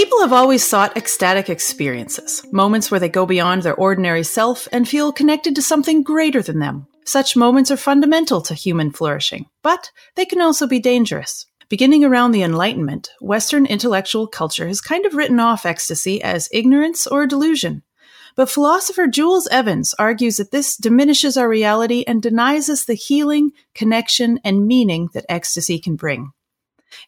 People have always sought ecstatic experiences, moments where they go beyond their ordinary self and feel connected to something greater than them. Such moments are fundamental to human flourishing, but they can also be dangerous. Beginning around the Enlightenment, Western intellectual culture has kind of written off ecstasy as ignorance or delusion. But philosopher Jules Evans argues that this diminishes our reality and denies us the healing, connection, and meaning that ecstasy can bring.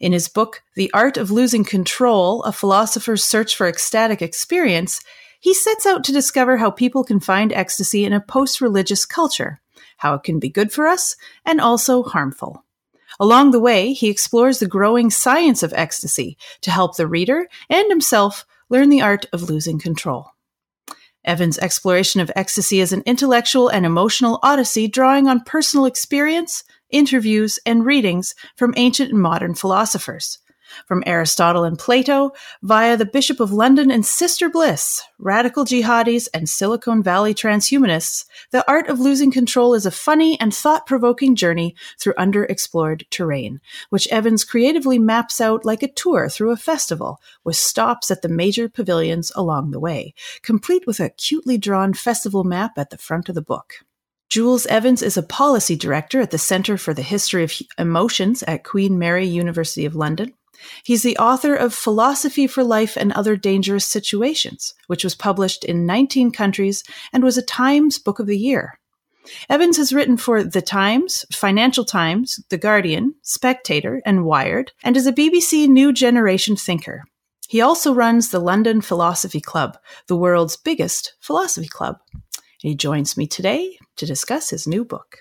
In his book, The Art of Losing Control A Philosopher's Search for Ecstatic Experience, he sets out to discover how people can find ecstasy in a post religious culture, how it can be good for us and also harmful. Along the way, he explores the growing science of ecstasy to help the reader and himself learn the art of losing control. Evans' exploration of ecstasy is an intellectual and emotional odyssey drawing on personal experience, interviews, and readings from ancient and modern philosophers. From Aristotle and Plato, via the Bishop of London and Sister Bliss, radical jihadis, and Silicon Valley transhumanists, the art of losing control is a funny and thought provoking journey through underexplored terrain, which Evans creatively maps out like a tour through a festival, with stops at the major pavilions along the way, complete with a cutely drawn festival map at the front of the book. Jules Evans is a policy director at the Center for the History of Emotions at Queen Mary University of London. He's the author of Philosophy for Life and Other Dangerous Situations, which was published in 19 countries and was a Times Book of the Year. Evans has written for The Times, Financial Times, The Guardian, Spectator, and Wired, and is a BBC New Generation thinker. He also runs the London Philosophy Club, the world's biggest philosophy club. He joins me today to discuss his new book.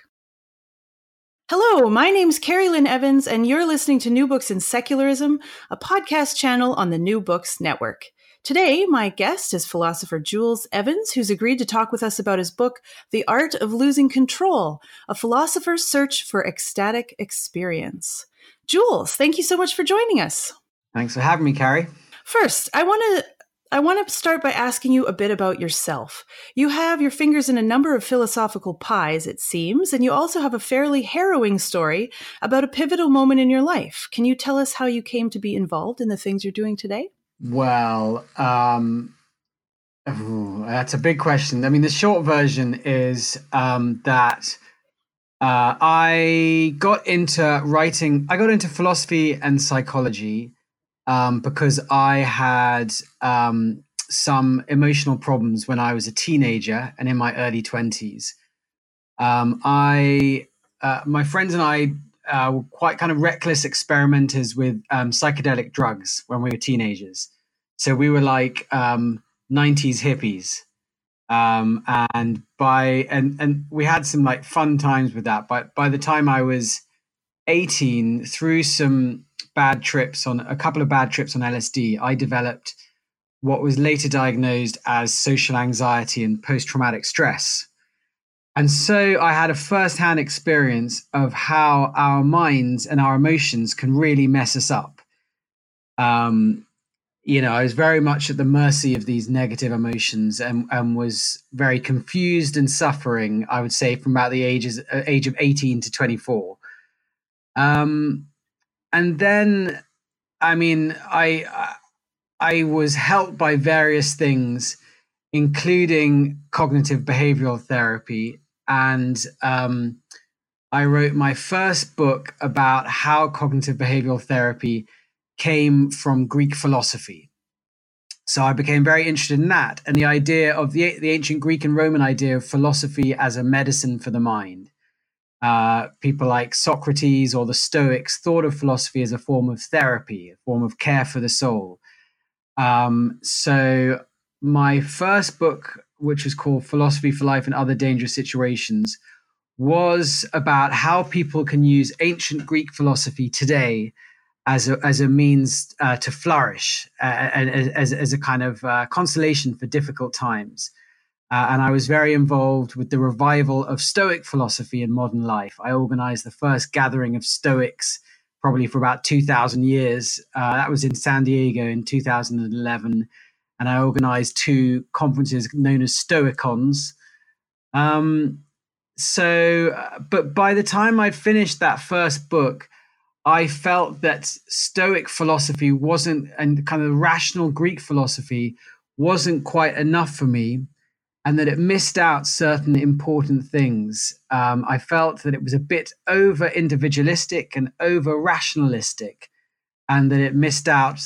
Hello, my name is Carrie Lynn Evans, and you're listening to New Books in Secularism, a podcast channel on the New Books Network. Today, my guest is philosopher Jules Evans, who's agreed to talk with us about his book, The Art of Losing Control A Philosopher's Search for Ecstatic Experience. Jules, thank you so much for joining us. Thanks for having me, Carrie. First, I want to I want to start by asking you a bit about yourself. You have your fingers in a number of philosophical pies, it seems, and you also have a fairly harrowing story about a pivotal moment in your life. Can you tell us how you came to be involved in the things you're doing today? Well, um, ooh, that's a big question. I mean, the short version is um, that uh, I got into writing, I got into philosophy and psychology um, because I had um, some emotional problems when I was a teenager and in my early 20s. Um, I, uh, my friends and I uh, were quite kind of reckless experimenters with um, psychedelic drugs when we were teenagers. So we were like 90s um, hippies. Um, and by and and we had some like fun times with that. But by the time I was 18, through some bad trips on a couple of bad trips on LSD, I developed what was later diagnosed as social anxiety and post traumatic stress. And so I had a first hand experience of how our minds and our emotions can really mess us up. Um, you know, I was very much at the mercy of these negative emotions and, and was very confused and suffering, I would say, from about the ages, uh, age of 18 to 24. Um, and then i mean i i was helped by various things including cognitive behavioral therapy. And um, i wrote my first book about how cognitive behavioral therapy came from greek philosophy. So i became very interested in that and the idea of the, the ancient greek and roman idea of philosophy as a medicine for the mind uh, people like Socrates or the Stoics thought of philosophy as a form of therapy, a form of care for the soul. Um, so, my first book, which was called Philosophy for Life and Other Dangerous Situations, was about how people can use ancient Greek philosophy today as a, as a means uh, to flourish uh, and as, as a kind of uh, consolation for difficult times. Uh, and I was very involved with the revival of Stoic philosophy in modern life. I organized the first gathering of Stoics, probably for about 2,000 years. Uh, that was in San Diego in 2011. And I organized two conferences known as Stoicons. Um, so, uh, but by the time I'd finished that first book, I felt that Stoic philosophy wasn't, and kind of rational Greek philosophy wasn't quite enough for me and that it missed out certain important things. Um, I felt that it was a bit over individualistic and over rationalistic, and that it missed out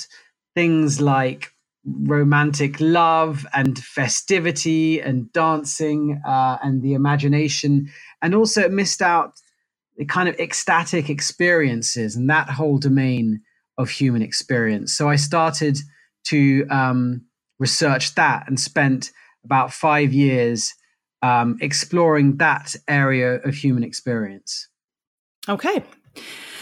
things like romantic love and festivity and dancing uh, and the imagination. And also, it missed out the kind of ecstatic experiences and that whole domain of human experience. So I started to um, research that and spent about five years um, exploring that area of human experience. Okay.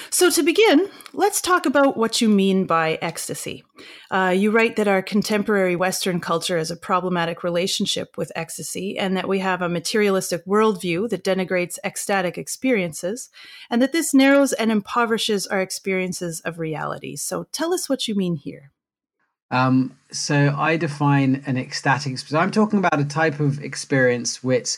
So, to begin, let's talk about what you mean by ecstasy. Uh, you write that our contemporary Western culture has a problematic relationship with ecstasy, and that we have a materialistic worldview that denigrates ecstatic experiences, and that this narrows and impoverishes our experiences of reality. So, tell us what you mean here. Um, so I define an ecstatic. So I'm talking about a type of experience which,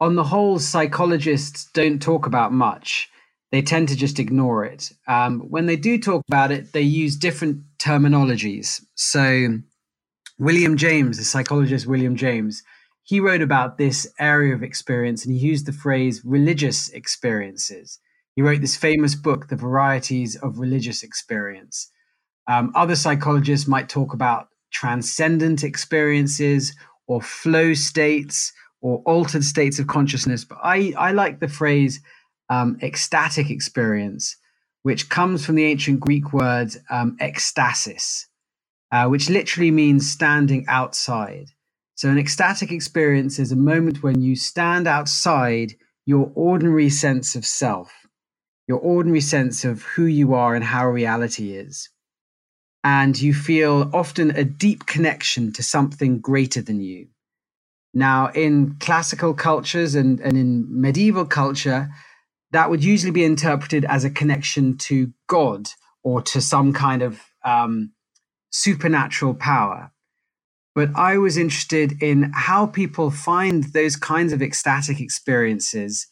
on the whole, psychologists don't talk about much. They tend to just ignore it. Um, when they do talk about it, they use different terminologies. So William James, the psychologist William James, he wrote about this area of experience and he used the phrase religious experiences. He wrote this famous book, The Varieties of Religious Experience. Um, other psychologists might talk about transcendent experiences or flow states or altered states of consciousness. But I, I like the phrase um, ecstatic experience, which comes from the ancient Greek word um, ecstasis, uh, which literally means standing outside. So, an ecstatic experience is a moment when you stand outside your ordinary sense of self, your ordinary sense of who you are and how reality is and you feel often a deep connection to something greater than you. Now, in classical cultures and, and in medieval culture, that would usually be interpreted as a connection to God or to some kind of um, supernatural power. But I was interested in how people find those kinds of ecstatic experiences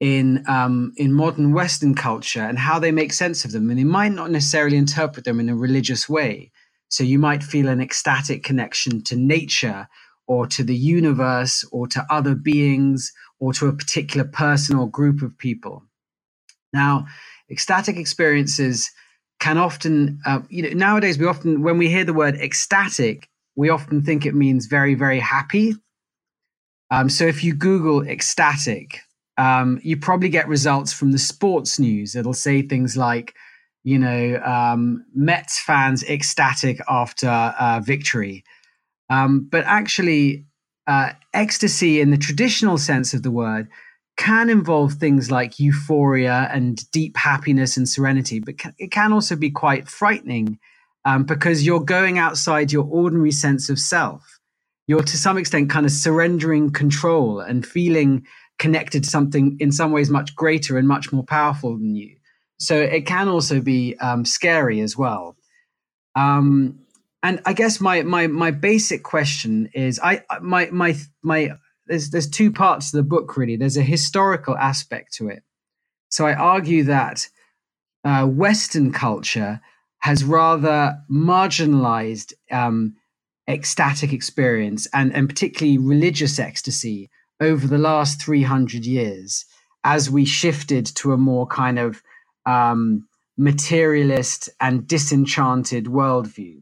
in um, in modern Western culture and how they make sense of them. And they might not necessarily interpret them in a religious way. So you might feel an ecstatic connection to nature or to the universe or to other beings or to a particular person or group of people. Now, ecstatic experiences can often, uh, you know, nowadays we often, when we hear the word ecstatic, we often think it means very, very happy. Um, so if you Google ecstatic, um, you probably get results from the sports news. It'll say things like, you know, um, Mets fans ecstatic after uh, victory. Um, but actually, uh, ecstasy in the traditional sense of the word can involve things like euphoria and deep happiness and serenity, but it can also be quite frightening um, because you're going outside your ordinary sense of self. You're to some extent kind of surrendering control and feeling connected to something in some ways much greater and much more powerful than you. So it can also be um, scary as well. Um, and I guess my my my basic question is I my my my there's there's two parts to the book really. There's a historical aspect to it. So I argue that uh, Western culture has rather marginalized um, ecstatic experience and and particularly religious ecstasy over the last 300 years as we shifted to a more kind of um, materialist and disenchanted worldview.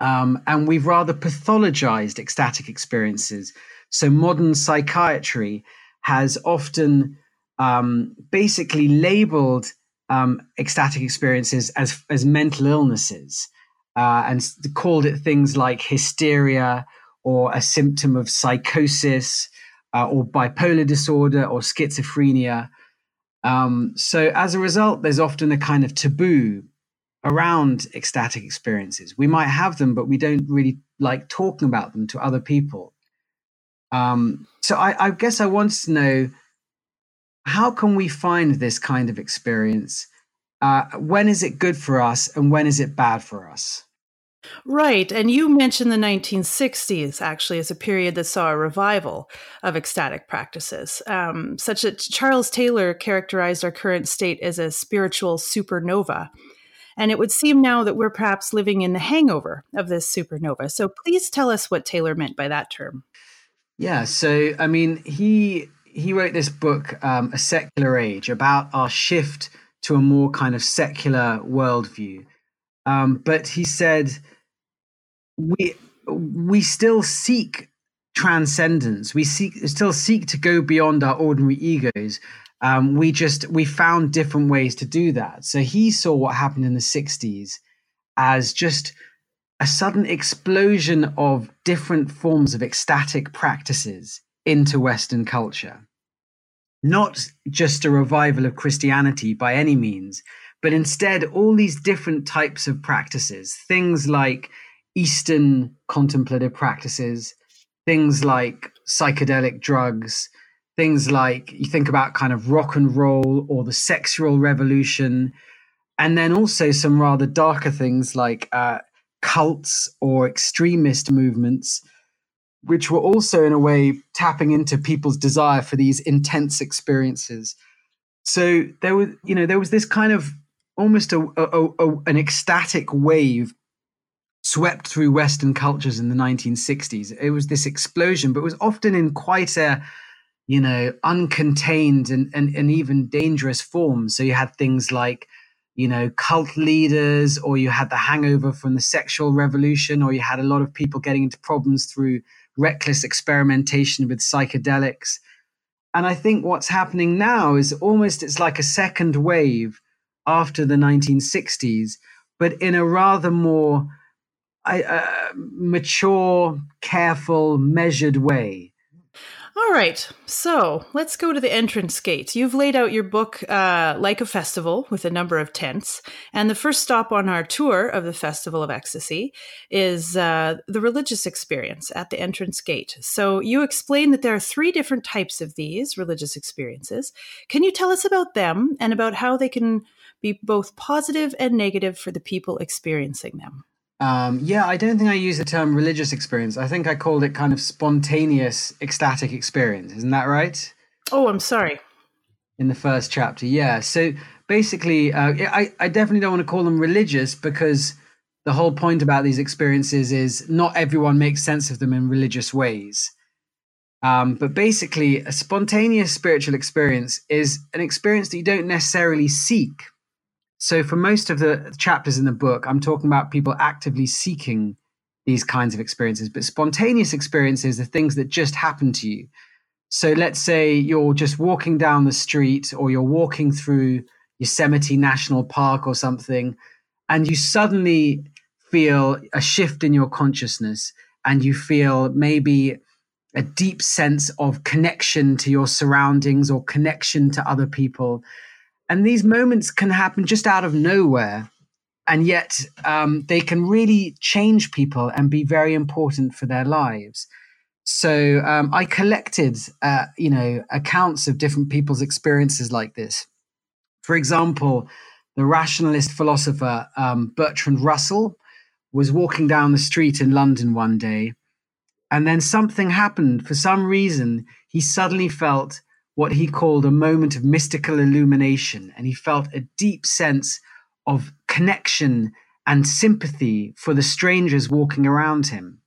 Um, and we've rather pathologized ecstatic experiences. So modern psychiatry has often um, basically labeled um, ecstatic experiences as, as mental illnesses uh, and called it things like hysteria or a symptom of psychosis uh, or bipolar disorder or schizophrenia. Um, so as a result, there's often a kind of taboo around ecstatic experiences. We might have them, but we don't really like talking about them to other people. Um, so I, I guess I wanted to know how can we find this kind of experience? Uh, when is it good for us and when is it bad for us? Right. And you mentioned the 1960s actually as a period that saw a revival of ecstatic practices, um, such that Charles Taylor characterized our current state as a spiritual supernova. And it would seem now that we're perhaps living in the hangover of this supernova. So please tell us what Taylor meant by that term. Yeah. So, I mean, he he wrote this book, um, A Secular Age, about our shift to a more kind of secular worldview. Um, but he said we we still seek transcendence. We seek still seek to go beyond our ordinary egos. Um, we just we found different ways to do that. So he saw what happened in the '60s as just a sudden explosion of different forms of ecstatic practices into Western culture. Not just a revival of Christianity by any means, but instead all these different types of practices, things like Eastern contemplative practices, things like psychedelic drugs, things like you think about kind of rock and roll or the sexual revolution, and then also some rather darker things like uh, cults or extremist movements, which were also in a way tapping into people's desire for these intense experiences. So there was, you know, there was this kind of almost a, a, a an ecstatic wave swept through Western cultures in the 1960s. It was this explosion, but it was often in quite a, you know, uncontained and, and, and even dangerous form. So you had things like, you know, cult leaders, or you had the hangover from the sexual revolution, or you had a lot of people getting into problems through reckless experimentation with psychedelics. And I think what's happening now is almost it's like a second wave after the 1960s, but in a rather more a, uh, mature, careful, measured way. All right, so let's go to the entrance gate. You've laid out your book uh, like a festival with a number of tents. And the first stop on our tour of the Festival of Ecstasy is uh, the religious experience at the entrance gate. So you explain that there are three different types of these religious experiences. Can you tell us about them and about how they can be both positive and negative for the people experiencing them? Um, yeah, I don't think I use the term religious experience. I think I called it kind of spontaneous ecstatic experience. Isn't that right? Oh, I'm sorry. In the first chapter, yeah. So basically, uh, I, I definitely don't want to call them religious because the whole point about these experiences is not everyone makes sense of them in religious ways. Um, but basically, a spontaneous spiritual experience is an experience that you don't necessarily seek so, for most of the chapters in the book, I'm talking about people actively seeking these kinds of experiences, but spontaneous experiences are things that just happen to you. So, let's say you're just walking down the street or you're walking through Yosemite National Park or something, and you suddenly feel a shift in your consciousness and you feel maybe a deep sense of connection to your surroundings or connection to other people and these moments can happen just out of nowhere. And yet um, they can really change people and be very important for their lives. So um, I collected, uh, you know, accounts of different people's experiences like this. For example, the rationalist philosopher um, Bertrand Russell was walking down the street in London one day, and then something happened. For some reason, he suddenly felt what he called a moment of mystical illumination, and he felt a deep sense of connection and sympathy for the strangers walking around him.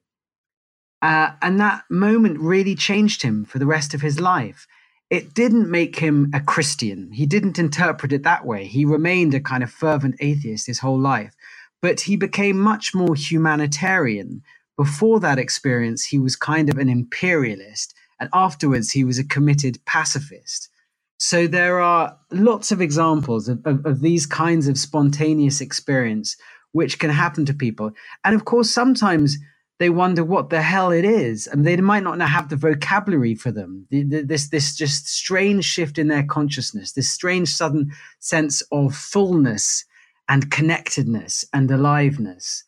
Uh, and that moment really changed him for the rest of his life. It didn't make him a Christian. He didn't interpret it that way. He remained a kind of fervent atheist his whole life. But he became much more humanitarian. Before that experience, he was kind of an imperialist and afterwards he was a committed pacifist. So there are lots of examples of, of, of, these kinds of spontaneous experience which can happen to people. And of course, sometimes they wonder what the hell it is, and they might not have the vocabulary for them. The, the, this this just strange shift in their consciousness, this strange sudden sense of fullness and connectedness and aliveness.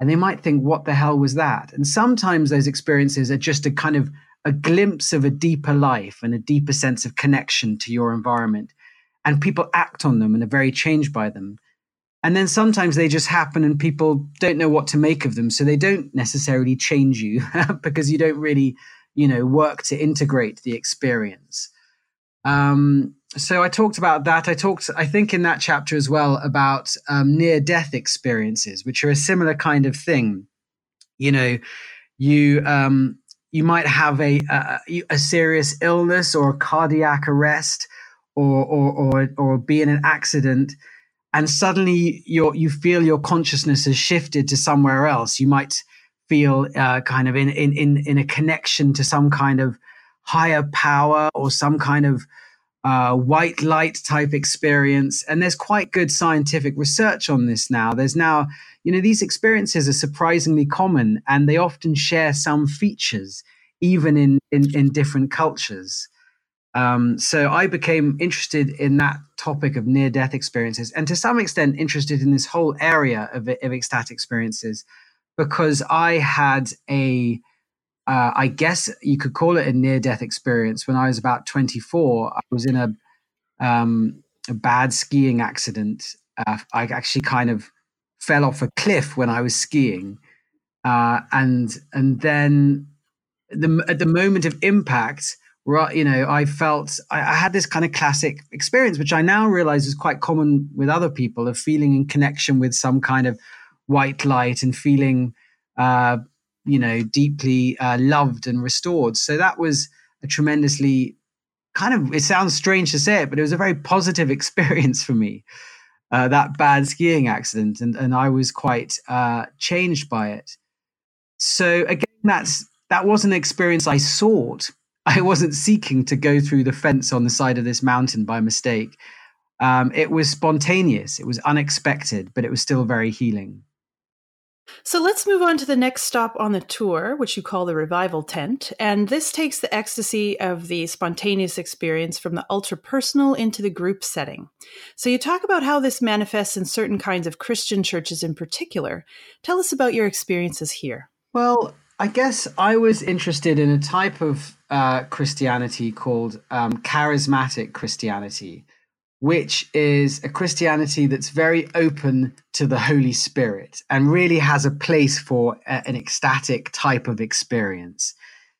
And they might think, what the hell was that? And sometimes those experiences are just a kind of a glimpse of a deeper life and a deeper sense of connection to your environment. And people act on them and are very changed by them. And then sometimes they just happen and people don't know what to make of them. So they don't necessarily change you because you don't really, you know, work to integrate the experience. Um, so I talked about that. I talked, I think, in that chapter as well about um, near death experiences, which are a similar kind of thing. You know, you um, you might have a, a, a serious illness or a cardiac arrest, or or or, or be in an accident, and suddenly you you feel your consciousness has shifted to somewhere else. You might feel uh, kind of in, in in in a connection to some kind of higher power or some kind of uh, white light type experience. And there's quite good scientific research on this now. There's now, you know, these experiences are surprisingly common and they often share some features, even in, in, in different cultures. Um, so I became interested in that topic of near death experiences and to some extent interested in this whole area of, of ecstatic experiences because I had a uh, I guess you could call it a near death experience. When I was about 24, I was in a, um, a bad skiing accident. Uh, I actually kind of fell off a cliff when I was skiing. Uh, and and then the, at the moment of impact, you know, I felt I, I, had this kind of classic experience, which I now realize is quite common with other people of feeling in connection with some kind of white light and feeling uh, you know, deeply uh, loved and restored. So that was a tremendously kind of, it sounds strange to say it, but it was a very positive experience for me. Uh, that bad skiing accident, and, and I was quite uh, changed by it. So again, that's that wasn't an experience I sought. I wasn't seeking to go through the fence on the side of this mountain by mistake. Um, it was spontaneous. It was unexpected, but it was still very healing. So let's move on to the next stop on the tour, which you call the Revival Tent. And this takes the ecstasy of the spontaneous experience from the ultra personal into the group setting. So you talk about how this manifests in certain kinds of Christian churches in particular. Tell us about your experiences here. Well, I guess I was interested in a type of uh, Christianity called um, charismatic Christianity which is a Christianity that's very open to the Holy Spirit and really has a place for a, an ecstatic type of experience.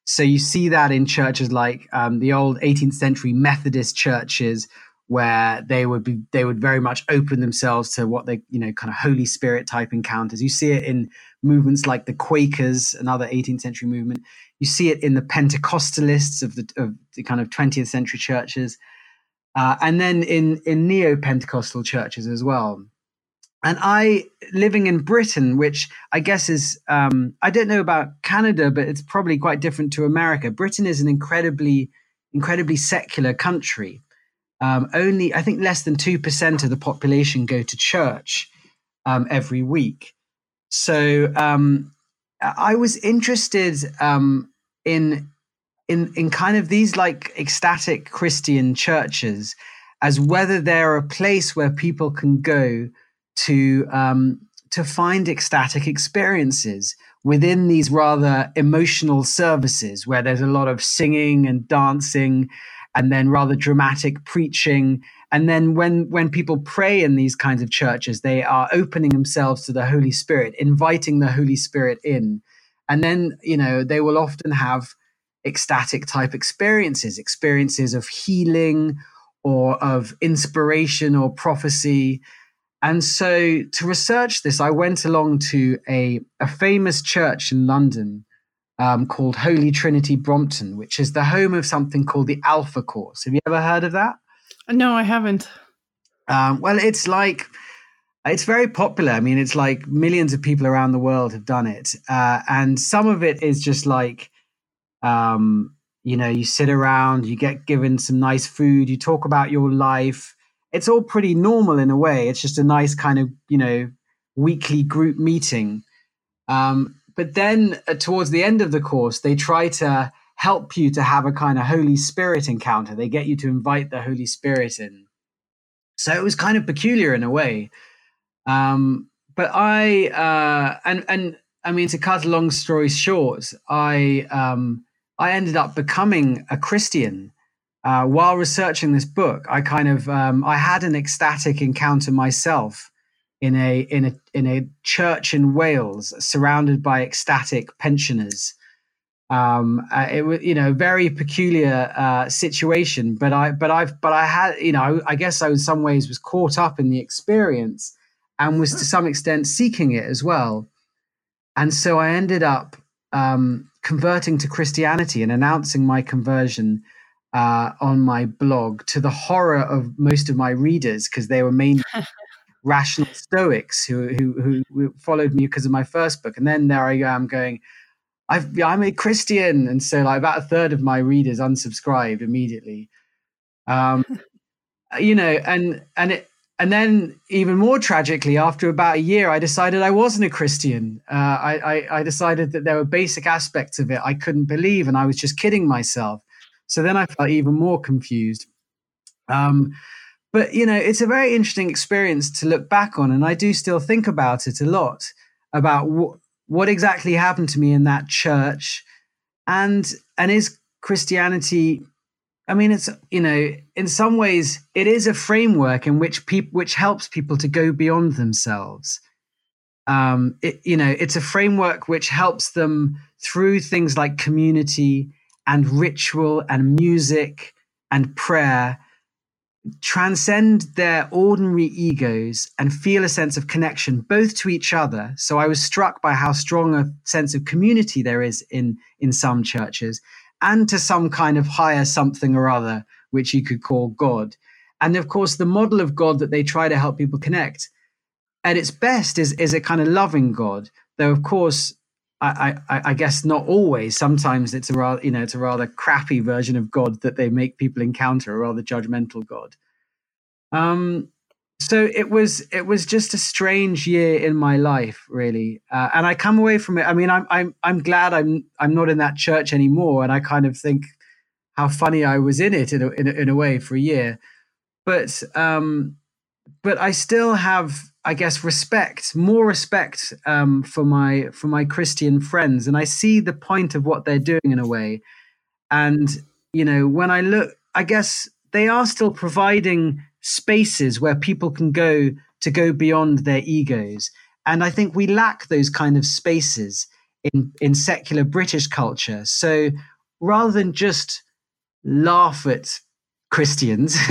So you see that in churches like um, the old 18th century Methodist churches, where they would be they would very much open themselves to what they you know kind of Holy Spirit type encounters. You see it in movements like the Quakers, another 18th century movement. You see it in the Pentecostalists of the of the kind of 20th century churches uh, and then in in neo Pentecostal churches as well. And I living in Britain, which I guess is um, I don't know about Canada, but it's probably quite different to America. Britain is an incredibly incredibly secular country. Um, only I think less than two percent of the population go to church um, every week. So um, I was interested um, in in in kind of these like ecstatic Christian churches as whether they're a place where people can go to um, to find ecstatic experiences within these rather emotional services where there's a lot of singing and dancing and then rather dramatic preaching. And then when when people pray in these kinds of churches they are opening themselves to the holy spirit inviting the holy spirit in. And then you know they will often have ecstatic type experiences, experiences of healing or of inspiration or prophecy. And so to research this, I went along to a, a famous church in London um, called Holy Trinity Brompton, which is the home of something called the Alpha Course. Have you ever heard of that? No, I haven't. Um, well, it's like, it's very popular. I mean, it's like millions of people around the world have done it. Uh, and some of it is just like um, you know, you sit around, you get given some nice food, you talk about your life. It's all pretty normal in a way. It's just a nice kind of, you know, weekly group meeting. Um, but then uh, towards the end of the course, they try to help you to have a kind of Holy Spirit encounter. They get you to invite the Holy Spirit in. So it was kind of peculiar in a way. Um, but I uh, and and I mean to cut a long story short, I um, I ended up becoming a Christian uh, while researching this book. I kind of um, I had an ecstatic encounter myself in a in a in a church in Wales, surrounded by ecstatic pensioners. Um, uh, it was you know very peculiar uh, situation, but I but I've but I had you know I guess I in some ways was caught up in the experience and was to some extent seeking it as well. And so I ended up um, converting to Christianity and announcing my conversion uh, on my blog to the horror of most of my readers because they were mainly rational Stoics who, who, who followed me because of my first book. And then there I am going, i am a Christian. And so like about a third of my readers unsubscribed immediately. Um, you know, and, and it, and then even more tragically, after about a year, I decided I wasn't a Christian. Uh, I, I, I, decided that there were basic aspects of it I couldn't believe, and I was just kidding myself. So then I felt even more confused. Um, but you know, it's a very interesting experience to look back on, and I do still think about it a lot about what what exactly happened to me in that church, and and is Christianity I mean, it's you know, in some ways, it is a framework in which people, which helps people to go beyond themselves. Um, it, you know, it's a framework which helps them through things like community and ritual and music and prayer transcend their ordinary egos and feel a sense of connection both to each other so i was struck by how strong a sense of community there is in in some churches and to some kind of higher something or other, which you could call God. And of course, the model of God that they try to help people connect at its best is, is a kind of loving God, though, of course, I, I, I, guess not always. Sometimes it's a rather, you know, it's a rather crappy version of God that they make people encounter, a rather judgmental God. Um, so it was it was just a strange year in my life really. Uh, and i come away from it i mean i'm i'm i'm glad i'm i'm not in that church anymore and i kind of think how funny i was in it in a, in a, in a way for a year. But um but i still have i guess respect more respect um for my for my christian friends and i see the point of what they're doing in a way. And you know when i look i guess they are still providing spaces where people can go to go beyond their egos. And I think we lack those kind of spaces in, in secular British culture. So rather than just laugh at Christians,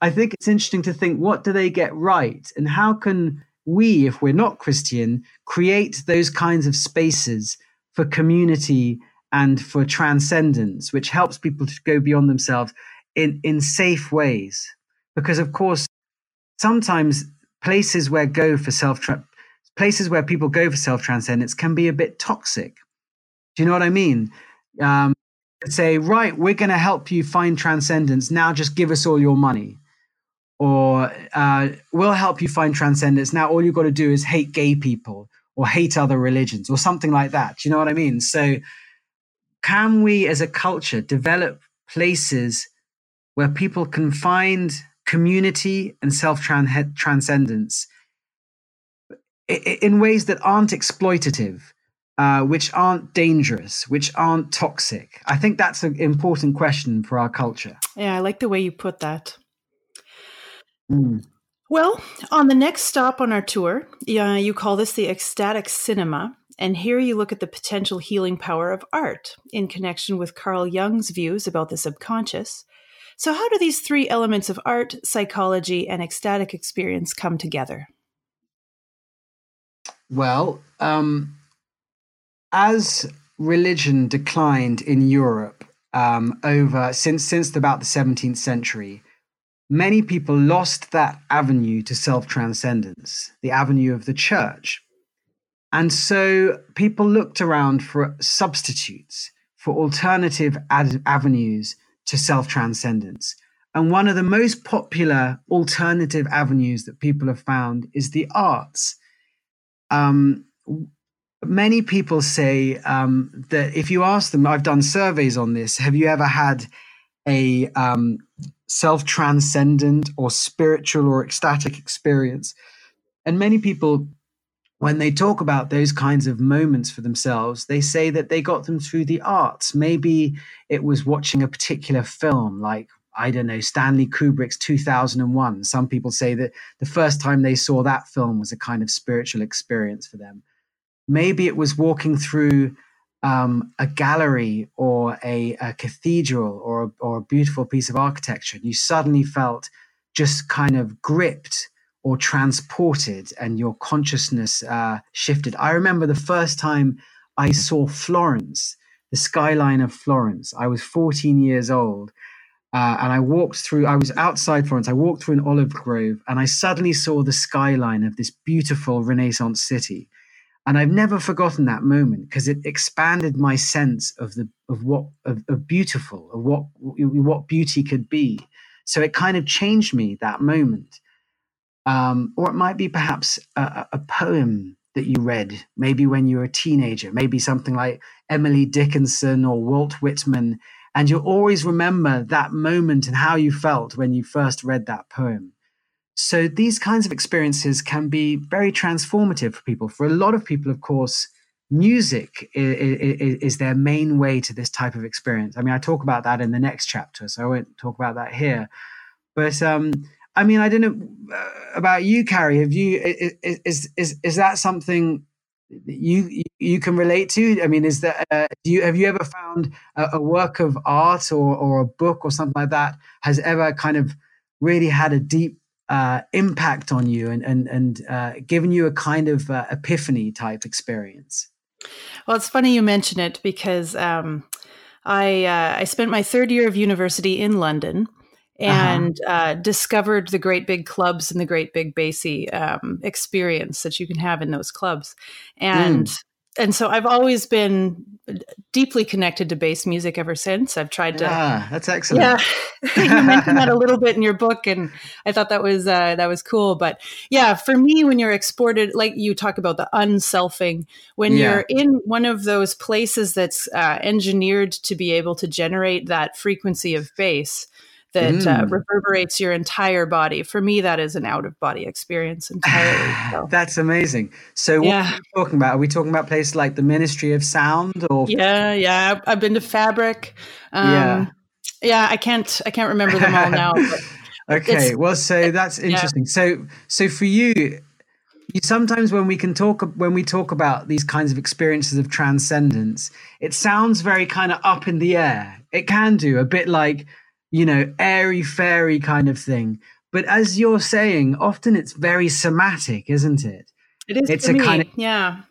I think it's interesting to think what do they get right and how can we, if we're not Christian, create those kinds of spaces for community and for transcendence, which helps people to go beyond themselves in, in safe ways because of course sometimes places where go for self places where people go for self transcendence can be a bit toxic. Do you know what I mean? Um, say, right, we're going to help you find transcendence. Now just give us all your money. Or uh, we'll help you find transcendence. Now all you've got to do is hate gay people or hate other religions or something like that. Do you know what I mean? So, can we as a culture develop places where people can find community and self transcendence in ways that aren't exploitative, uh, which aren't dangerous, which aren't toxic? I think that's an important question for our culture. Yeah, I like the way you put that. Mm. Well, on the next stop on our tour, uh, you call this the ecstatic cinema. And here you look at the potential healing power of art in connection with Carl Jung's views about the subconscious so, how do these three elements of art, psychology, and ecstatic experience come together? Well, um, as religion declined in Europe um, over since since about the 17th century, many people lost that avenue to self transcendence, the avenue of the church. And so people looked around for substitutes, for alternative ad- avenues to self transcendence. And one of the most popular alternative avenues that people have found is the arts. Um, many people say um, that if you ask them, I've done surveys on this, have you ever had a um, self transcendent or spiritual or ecstatic experience? and many people when they talk about those kinds of moments for themselves, they say that they got them through the arts. Maybe it was watching a particular film, like, I don't know, Stanley Kubrick's 2001. Some people say that the first time they saw that film was a kind of spiritual experience for them. Maybe it was walking through um, a gallery or a, a cathedral or, or a beautiful piece of architecture. And you suddenly felt just kind of gripped or transported and your consciousness uh, shifted. I remember the first time I saw Florence, the skyline of Florence. I was 14 years old. Uh, and I walked through, I was outside Florence. I walked through an olive grove and I suddenly saw the skyline of this beautiful Renaissance city. And I've never forgotten that moment because it expanded my sense of the of what of, of beautiful, of what what beauty could be. So it kind of changed me that moment. Um, or it might be perhaps a, a poem that you read, maybe when you were a teenager, maybe something like Emily Dickinson or Walt Whitman. And you'll always remember that moment and how you felt when you first read that poem. So these kinds of experiences can be very transformative for people. For a lot of people, of course, music is, their main way to this type of experience. I mean, I talk about that in the next chapter, so I won't talk about that here. But um, I mean, I don't know uh, about you, Carrie. Have you is is is, that something you you can relate to? I mean, is that uh, do you have you ever found a, a, work of art or or a book or something like that has ever kind of really had a deep uh, impact on you and and and uh, given you a kind of uh, epiphany type experience? Well, it's funny you mention it because um, I uh, I spent my third year of university in London. And uh-huh. uh, discovered the great big clubs and the great big bassy um, experience that you can have in those clubs. And mm. and so I've always been deeply connected to bass music ever since. I've tried to. Yeah, that's excellent. Yeah, you mentioned that a little bit in your book, and I thought that was uh, that was cool. But yeah, for me, when you're exported, like you talk about the unselfing, when yeah. you're in one of those places that's uh, engineered to be able to generate that frequency of bass that uh, mm. uh, reverberates your entire body. For me, that is an out of body experience entirely. So. That's amazing. So, what yeah. are we talking about? Are we talking about places like the Ministry of Sound, or yeah, yeah? I've been to Fabric. Um, yeah, yeah. I can't, I can't remember them all now. okay, well, so that's interesting. Yeah. So, so for you, you sometimes when we can talk when we talk about these kinds of experiences of transcendence, it sounds very kind of up in the air. It can do a bit like you know, airy fairy kind of thing. But as you're saying, often it's very somatic, isn't it? It is. It's a me. kind of yeah.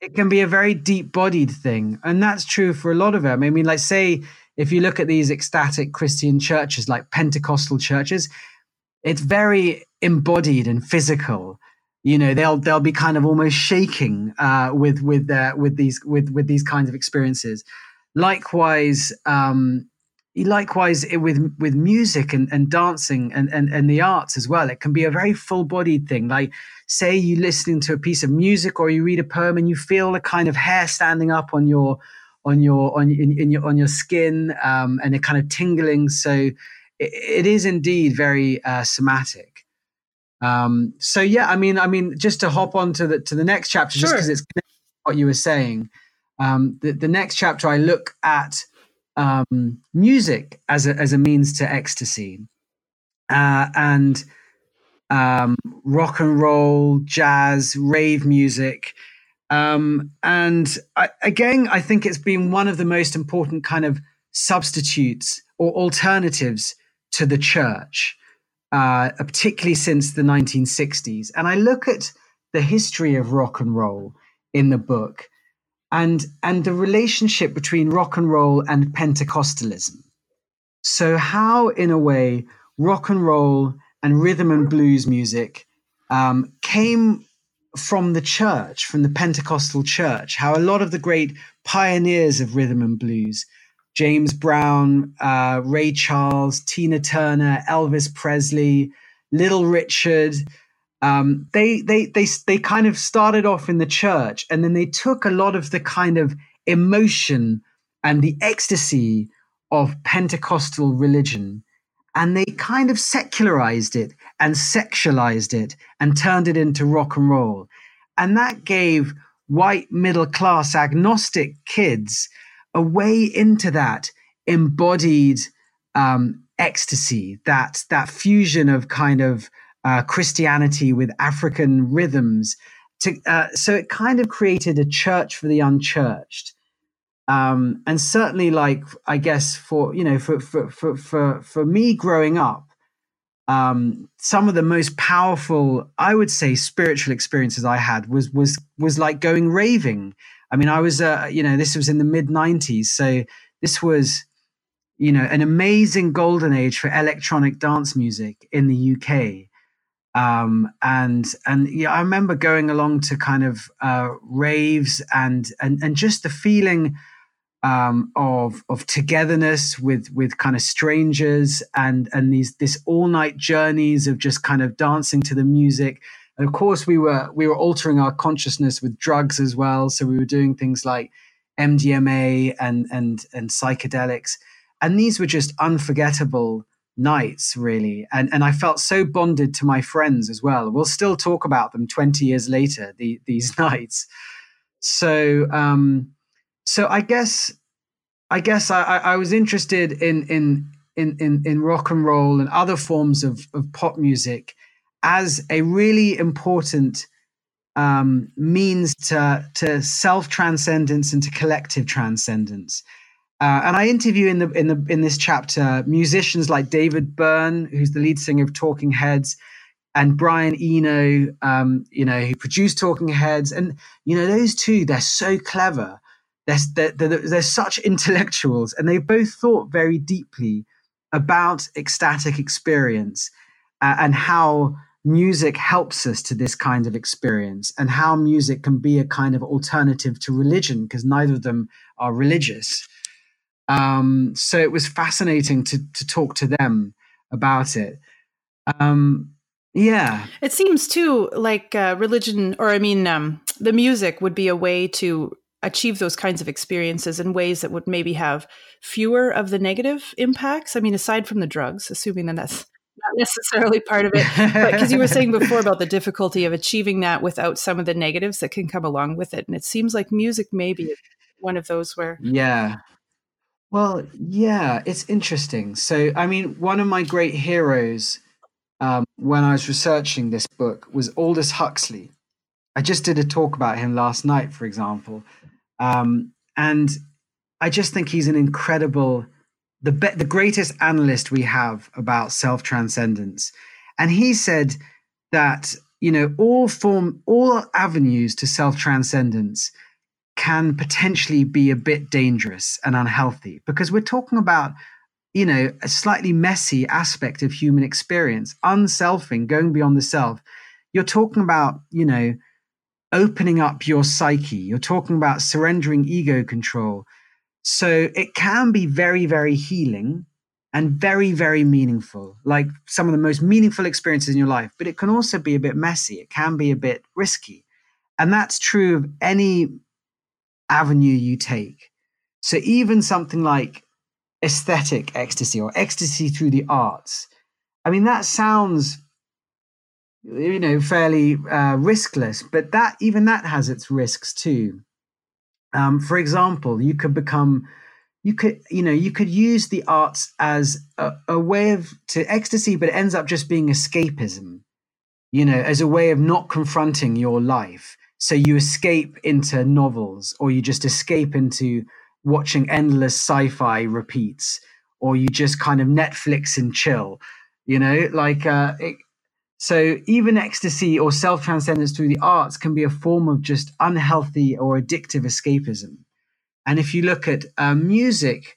It can be a very deep-bodied thing, and that's true for a lot of them. I mean, like say if you look at these ecstatic Christian churches, like Pentecostal churches, it's very embodied and physical. You know, they'll they'll be kind of almost shaking uh, with with uh, with these with with these kinds of experiences. Likewise, um, likewise with with music and, and dancing and, and and the arts as well it can be a very full-bodied thing. Like say you're listening to a piece of music or you read a poem and you feel a kind of hair standing up on your on your on in, in your on your skin um, and it kind of tingling. So it, it is indeed very uh, somatic. Um, so yeah i mean i mean just to hop on to the to the next chapter sure. just because it's what you were saying. Um, the, the next chapter i look at um, music as a, as a means to ecstasy uh, and um, rock and roll, jazz, rave music. Um, and I, again, I think it's been one of the most important kind of substitutes or alternatives to the church, uh, particularly since the 1960s. And I look at the history of rock and roll in the book and and the relationship between rock and roll and Pentecostalism. So how, in a way, rock and roll and rhythm and blues music um, came from the church, from the Pentecostal church. How a lot of the great pioneers of rhythm and blues, James Brown, uh, Ray Charles, Tina Turner, Elvis Presley, Little Richard, um, they they they they kind of started off in the church, and then they took a lot of the kind of emotion and the ecstasy of Pentecostal religion, and they kind of secularized it and sexualized it and turned it into rock and roll. And that gave white middle class agnostic kids a way into that embodied um, ecstasy, that that fusion of kind of uh, Christianity with African rhythms. To, uh, so it kind of created a church for the unchurched. Um, and certainly, like I guess for you know for for for for, for me growing up, um, some of the most powerful, I would say, spiritual experiences I had was was was like going raving. I mean, I was uh, you know this was in the mid '90s, so this was you know an amazing golden age for electronic dance music in the UK. Um, and and yeah, I remember going along to kind of uh, raves and and and just the feeling um, of of togetherness with with kind of strangers and and these this all night journeys of just kind of dancing to the music. And of course, we were we were altering our consciousness with drugs as well. So we were doing things like MDMA and and and psychedelics, and these were just unforgettable nights really. And and i felt so bonded to my friends as well. We'll still talk about them 20 years later the, these nights. So um so I guess I guess I, I was interested in in in in in rock and roll and other forms of, of pop music as a really important um, means to to self transcendence and to collective transcendence. Uh, and I interview in the in the in this chapter musicians like David Byrne, who's the lead singer of Talking Heads, and Brian Eno, um, you know, who produced Talking Heads, and you know those two, they're so clever they're, they're, they're, such intellectuals and they both thought very deeply about ecstatic experience uh, and how music helps us to this kind of experience and how music can be a kind of alternative to religion because neither of them are religious. Um, so it was fascinating to, to talk to them about it. Um, yeah. It seems too like uh, religion, or I mean, um, the music would be a way to achieve those kinds of experiences in ways that would maybe have fewer of the negative impacts. I mean, aside from the drugs, assuming that that's not necessarily part of it, but because you were saying before about the difficulty of achieving that without some of the negatives that can come along with it. And it seems like music maybe one of those where. Yeah. Well, yeah, it's interesting. So, I mean, one of my great heroes um, when I was researching this book was Aldous Huxley. I just did a talk about him last night, for example. Um, and I just think he's an incredible, the be- the greatest analyst we have about self transcendence. And he said that you know all form all avenues to self transcendence can potentially be a bit dangerous and unhealthy because we're talking about you know a slightly messy aspect of human experience unselfing going beyond the self you're talking about you know opening up your psyche. You're talking about surrendering ego control. So it can be very, very healing and very, very meaningful, like some of the most meaningful experiences in your life. But it can also be a bit messy. It can be a bit risky. And that's true of any avenue you take. So even something like aesthetic ecstasy or ecstasy through the arts, I mean, that sounds you know fairly uh, riskless but that even that has its risks too um, for example you could become you could you know you could use the arts as a, a way of to ecstasy but it ends up just being escapism you know as a way of not confronting your life so you escape into novels or you just escape into watching endless sci-fi repeats or you just kind of netflix and chill you know like uh, it, so even ecstasy or self transcendence through the arts can be a form of just unhealthy or addictive escapism. And if you look at uh, music,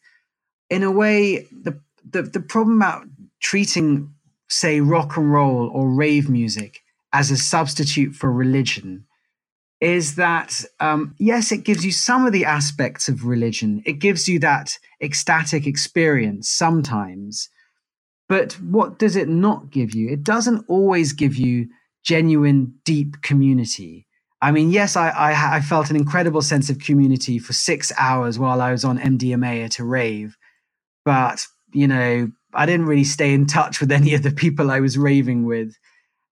in a way, the, the, the problem about treating, say, rock and roll or rave music as a substitute for religion is that, um, yes, it gives you some of the aspects of religion. It gives you that ecstatic experience sometimes but what does it not give you? It doesn't always give you genuine, deep community. I mean, yes, I, I, I, felt an incredible sense of community for six hours while I was on MDMA at a rave. But, you know, I didn't really stay in touch with any of the people I was raving with.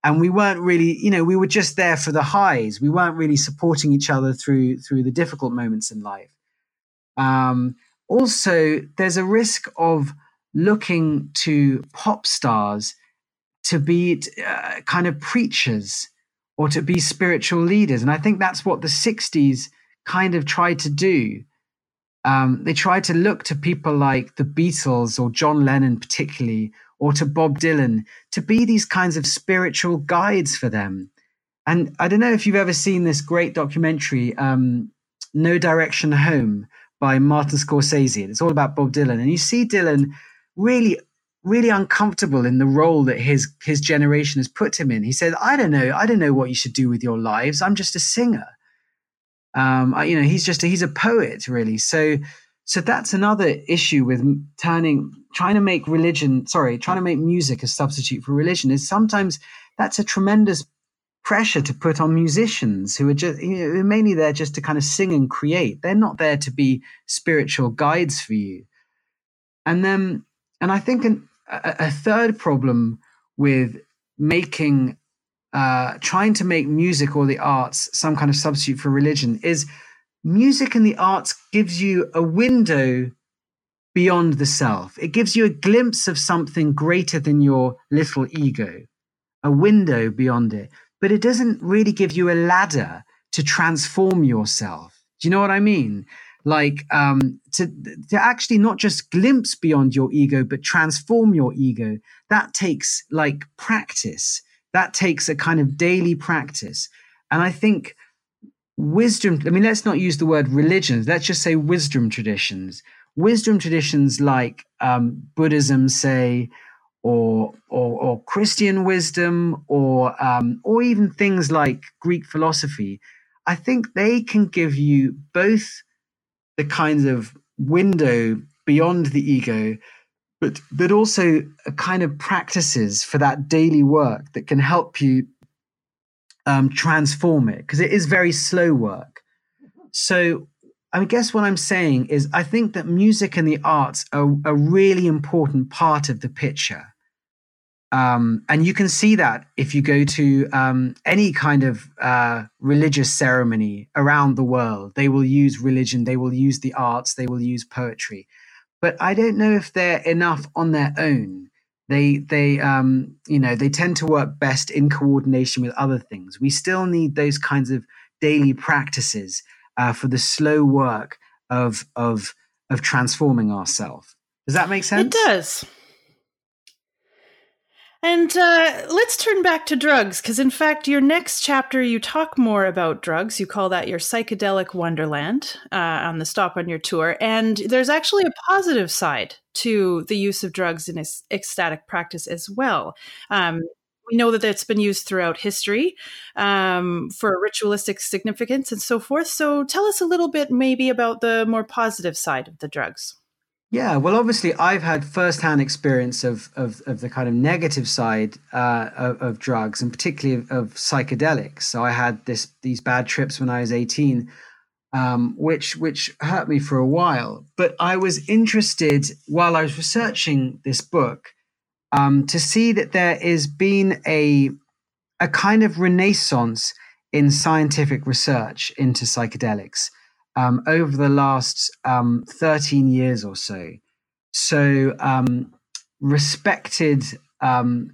And we weren't really, you know, we were just there for the highs. We weren't really supporting each other through through the difficult moments in life. Um, also, there's a risk of looking to pop stars to be uh, kind of preachers or to be spiritual leaders. And I think that's what the 60s kind of tried to do. Um, they tried to look to people like the Beatles or John Lennon, particularly, or to Bob Dylan, to be these kinds of spiritual guides for them. And I don't know if you've ever seen this great documentary, um, No Direction Home, by Martin Scorsese. It's all about Bob Dylan. And you see Dylan really really uncomfortable in the role that his his generation has put him in. He said, "I don't know, I don't know what you should do with your lives. I'm just a singer." Um, you know, he's just a, he's a poet, really. So, so that's another issue with turning, trying to make religion, sorry, trying to make music a substitute for religion. Is sometimes that's a tremendous pressure to put on musicians who are just you know, mainly there just to kind of sing and create. They're not there to be spiritual guides for you. And then, and I think an, a, a third problem with making uh, trying to make music or the arts some kind of substitute for religion is music and the arts gives you a window beyond the self. It gives you a glimpse of something greater than your little ego, a window beyond it. But it doesn't really give you a ladder to transform yourself. Do you know what I mean? like um, to to actually not just glimpse beyond your ego but transform your ego that takes like practice that takes a kind of daily practice and i think wisdom i mean let's not use the word religions let's just say wisdom traditions wisdom traditions like um, buddhism say or, or, or christian wisdom or um, or even things like greek philosophy i think they can give you both the kinds of window beyond the ego, but but also a kind of practices for that daily work that can help you um, transform it because it is very slow work. So I guess what I'm saying is I think that music and the arts are a really important part of the picture. Um, and you can see that if you go to um, any kind of uh, religious ceremony around the world, they will use religion, they will use the arts, they will use poetry. But I don't know if they're enough on their own. They, they, um, you know, they tend to work best in coordination with other things. We still need those kinds of daily practices uh, for the slow work of of of transforming ourselves. Does that make sense? It does. And uh, let's turn back to drugs, because in fact, your next chapter, you talk more about drugs. You call that your psychedelic wonderland uh, on the stop on your tour. And there's actually a positive side to the use of drugs in ecstatic practice as well. Um, we know that it's been used throughout history um, for ritualistic significance and so forth. So tell us a little bit maybe about the more positive side of the drugs. Yeah, well, obviously, I've had firsthand experience of of, of the kind of negative side uh, of, of, drugs, and particularly of, of, psychedelics. So I had this these bad trips when I was eighteen, um, which which hurt me for a while. But I was interested while I was researching this book um, to see that there has been a a kind of renaissance in scientific research into psychedelics um, over the last um, 13 years or so. So, um, respected um,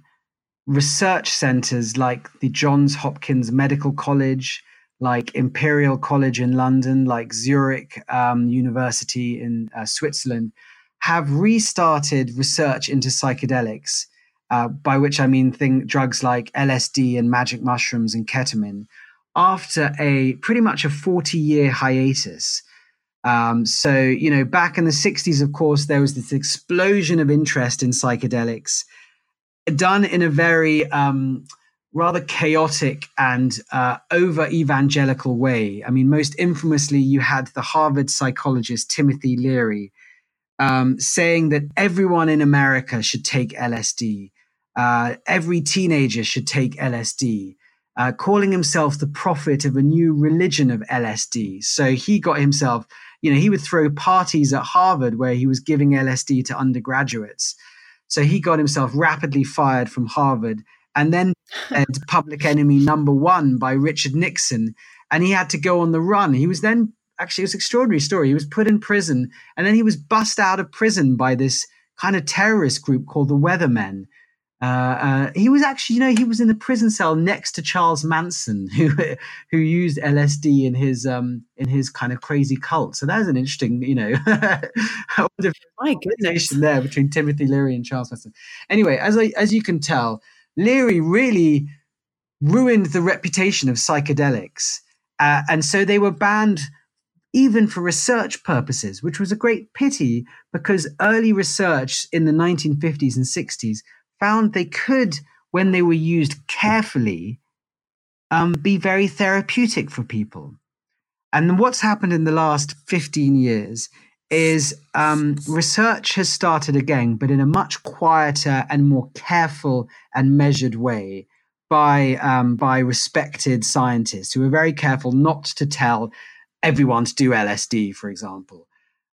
research centers like the Johns Hopkins Medical College, like Imperial College in London, like Zurich um, University in uh, Switzerland, have restarted research into psychedelics. Uh, by which I mean thing, drugs like LSD and magic mushrooms and ketamine, after a pretty much a 40 year hiatus. Um, so, you know, back in the 60s, of course, there was this explosion of interest in psychedelics done in a very um, rather chaotic and uh, over evangelical way. I mean, most infamously, you had the Harvard psychologist Timothy Leary um, saying that everyone in America should take LSD. Uh, every teenager should take LSD uh, calling himself the prophet of a new religion of LSD. So he got himself, you know, he would throw parties at Harvard where he was giving LSD to undergraduates. So he got himself rapidly fired from Harvard and then Public Enemy Number One by Richard Nixon. And he had to go on the run. He was then actually, it was an extraordinary story. He was put in prison and then he was bussed out of prison by this kind of terrorist group called the Weathermen. Uh, uh, he was actually, you know, he was in the prison cell next to Charles Manson, who who used LSD in his um in his kind of crazy cult. So that was an interesting, you know, my goodness, there between Timothy Leary and Charles Manson. Anyway, as I, as you can tell, Leary really ruined the reputation of psychedelics, uh, and so they were banned even for research purposes, which was a great pity because early research in the 1950s and 60s found they could, when they were used carefully, um, be very therapeutic for people. And what's happened in the last 15 years is um, research has started again, but in a much quieter and more careful and measured way by um, by respected scientists who are very careful not to tell everyone to do LSD, for example.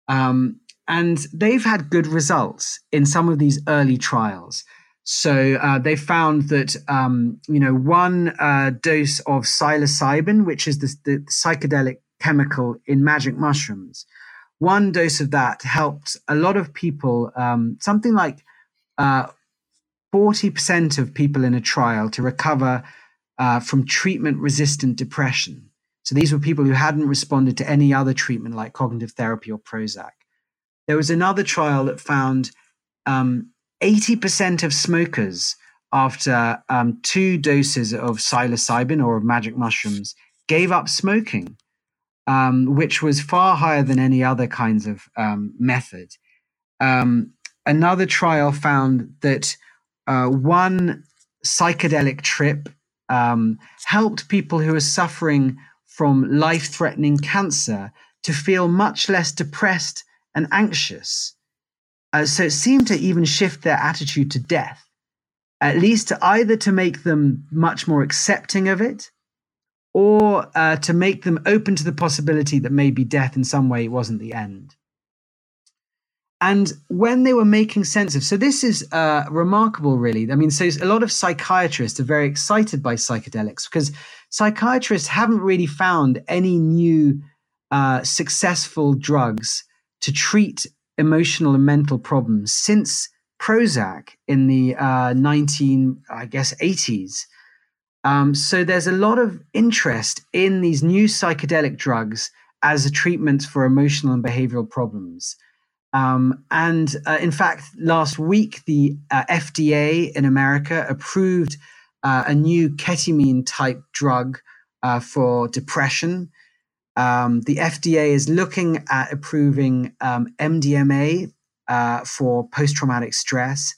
Um, and they've had good results in some of these early trials. So uh, they found that um, you know one uh, dose of psilocybin, which is the, the, psychedelic chemical in magic mushrooms, one dose of that helped a lot of people. Um, something like uh, forty percent of people in a trial to recover uh, from treatment-resistant depression. So these were people who hadn't responded to any other treatment like cognitive therapy or Prozac. There was another trial that found um, 80% of smokers after um, two doses of psilocybin or of magic mushrooms gave up smoking, um, which was far higher than any other kinds of um, method. Um, another trial found that uh, one psychedelic trip um, helped people who were suffering from life threatening cancer to feel much less depressed and anxious. Uh, so it seemed to even shift their attitude to death, at least to either to make them much more accepting of it or uh, to make them open to the possibility that maybe death in some way wasn't the end. And when they were making sense of, so this is uh, remarkable, really. I mean, so a lot of psychiatrists are very excited by psychedelics because psychiatrists haven't really found any new uh, successful drugs to treat emotional and mental problems since Prozac in the uh, 19, I guess, 80s. Um, so there's a lot of interest in these new psychedelic drugs as a treatment for emotional and behavioral problems. Um, and uh, in fact, last week, the uh, FDA in America approved uh, a new ketamine type drug uh, for depression. Um, the FDA is looking at approving um, MDMA uh, for post traumatic stress.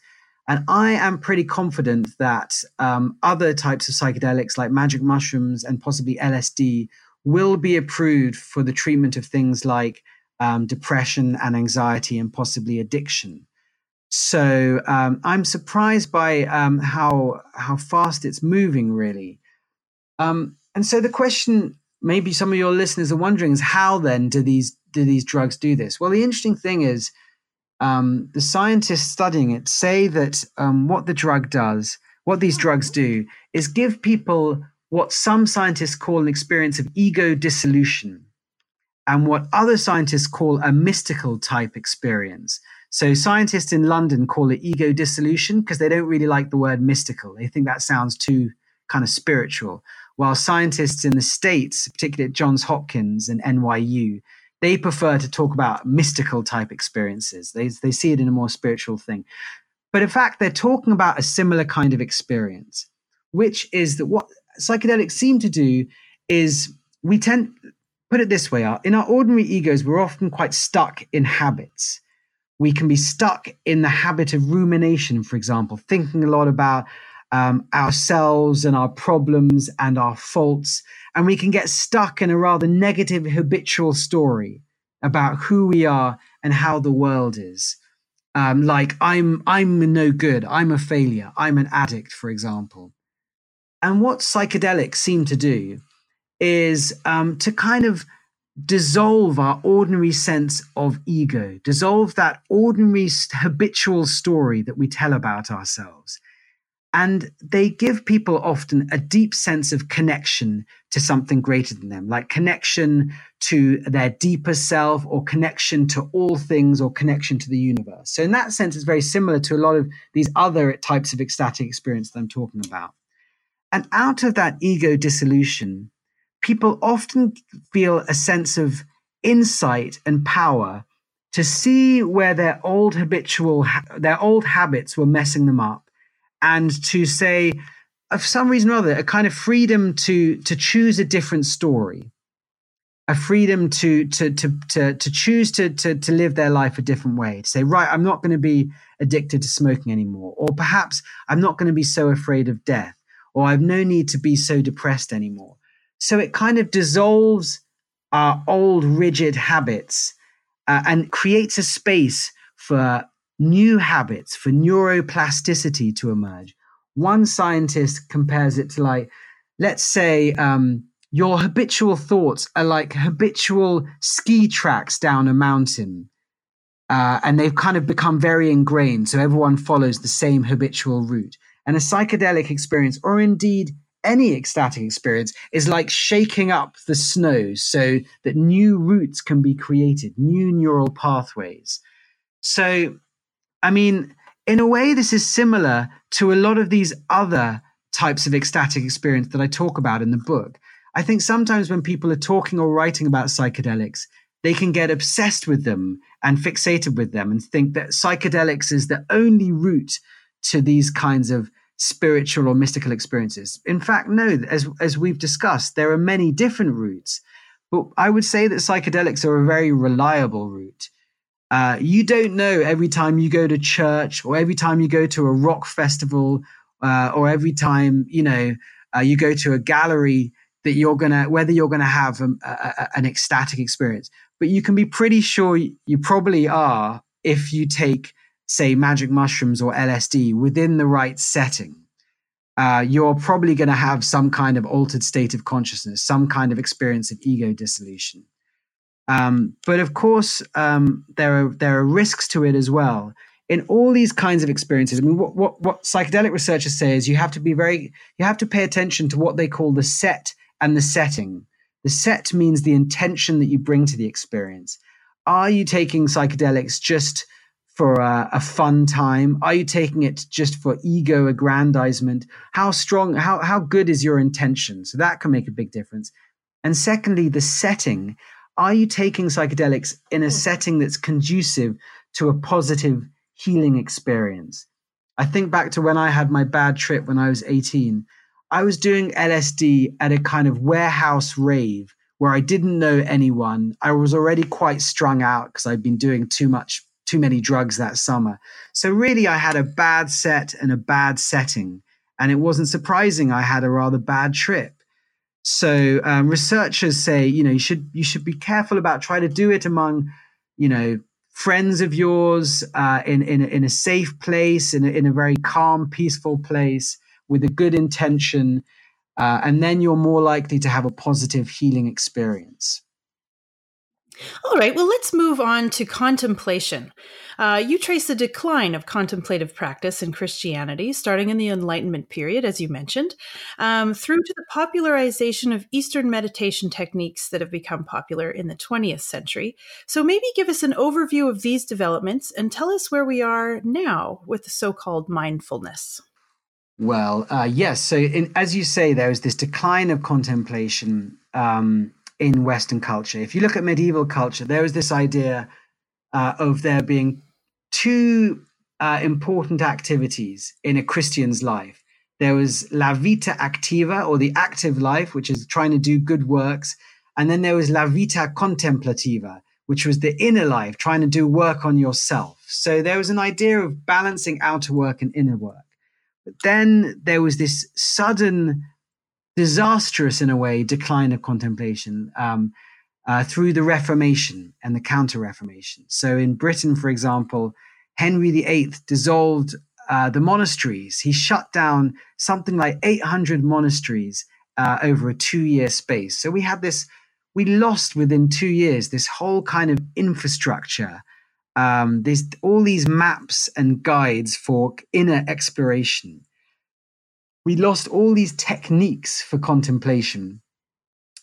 And I am pretty confident that um, other types of psychedelics like magic mushrooms and possibly LSD will be approved for the treatment of things like um, depression and anxiety and possibly addiction. So um, I'm surprised by um, how how fast it's moving, really. Um, and so the question maybe some of your listeners are wondering is how then do these do these drugs do this? Well, the interesting thing is um, the scientists studying it say that um, what the drug does, what these drugs do, is give people what some scientists call an experience of ego dissolution, and what other scientists call a mystical type experience. So scientists in London call it ego dissolution because they don't really like the word mystical. They think that sounds too kind of spiritual while scientists in the States, particularly at Johns Hopkins and NYU, they prefer to talk about mystical type experiences. They, they see it in a more spiritual thing. But in fact, they're talking about a similar kind of experience, which is that what psychedelics seem to do is we tend, put it this way, in our ordinary egos, we're often quite stuck in habits. We can be stuck in the habit of rumination, for example, thinking a lot about um, ourselves and our problems and our faults. And we can get stuck in a rather negative habitual story about who we are and how the world is. Um, like I'm, I'm no good. I'm a failure. I'm an addict, for example. And what psychedelics seem to do is um, to kind of dissolve our ordinary sense of ego, dissolve that ordinary habitual story that we tell about ourselves. And they give people often a deep sense of connection to something greater than them, like connection to their deeper self or connection to all things or connection to the universe. So, in that sense, it's very similar to a lot of these other types of ecstatic experience that I'm talking about. And out of that ego dissolution, people often feel a sense of insight and power to see where their old habitual their old habits were messing them up and to say of some reason or other a kind of freedom to to choose a different story a freedom to to to to, to choose to, to to live their life a different way to say right i'm not going to be addicted to smoking anymore or perhaps i'm not going to be so afraid of death or i've no need to be so depressed anymore so it kind of dissolves our old rigid habits uh, and creates a space for new habits, for neuroplasticity to emerge. One scientist compares it to like, let's say, um, your habitual thoughts are like habitual ski tracks down a mountain. Uh, and they've kind of become very ingrained. So everyone follows the same habitual route. And a psychedelic experience, or indeed any ecstatic experience is like shaking up the snow so that new routes can be created, new neural pathways. So, I mean, in a way, this is similar to a lot of these other types of ecstatic experience that I talk about in the book. I think sometimes when people are talking or writing about psychedelics, they can get obsessed with them and fixated with them and think that psychedelics is the only route to these kinds of spiritual or mystical experiences. In fact, no, as, as we've discussed, there are many different routes, but I would say that psychedelics are a very reliable route. Uh, you don't know every time you go to church or every time you go to a rock festival uh, or every time, you know, uh, you go to a gallery that you're going to, whether you're going to have a, a, an ecstatic experience. But you can be pretty sure you probably are if you take say magic mushrooms or LSD within the right setting, uh, you're probably going to have some kind of altered state of consciousness, some kind of experience of ego dissolution. Um, but of course, um, there are there are risks to it as well. In all these kinds of experiences, I mean, what, what what psychedelic researchers say is you have to be very you have to pay attention to what they call the set and the setting. The set means the intention that you bring to the experience. Are you taking psychedelics just for a, a, fun time? Are you taking it just for ego aggrandizement? How strong, how, how good is your intention? So that can make a big difference. And secondly, the setting. Are you taking psychedelics in a hmm. setting that's conducive to a positive healing experience? I think back to when I had my bad trip when I was 18. I was doing LSD at a kind of warehouse rave where I didn't know anyone. I was already quite strung out because I'd been doing too much too many drugs that summer. So really, I had a bad set and a bad setting, and it wasn't surprising I had a rather bad trip. So um, researchers say, you know, you should you should be careful about trying to do it among, you know, friends of yours uh, in in in a safe place, in a, in a very calm, peaceful place with a good intention, uh, and then you're more likely to have a positive healing experience. All right, well, let's move on to contemplation. Uh, you trace the decline of contemplative practice in Christianity, starting in the Enlightenment period, as you mentioned, um, through to the popularization of Eastern meditation techniques that have become popular in the 20th century. So, maybe give us an overview of these developments and tell us where we are now with the so called mindfulness. Well, uh, yes. So, in, as you say, there is this decline of contemplation um, in Western culture. If you look at medieval culture, there was this idea uh, of there being two uh, important activities in a Christian's life. There was la vita activa, or the active life, which is trying to do good works. And then there was la vita contemplativa, which was the inner life, trying to do work on yourself. So there was an idea of balancing outer work and inner work. But then there was this sudden disastrous in a way decline of contemplation um, uh, through the Reformation and the Counter Reformation. So in Britain, for example, Henry VIII dissolved uh, the monasteries. He shut down something like 800 monasteries uh, over a two year space. So we had this we lost within two years this whole kind of infrastructure. Um, all these maps and guides for inner exploration. We lost all these techniques for contemplation.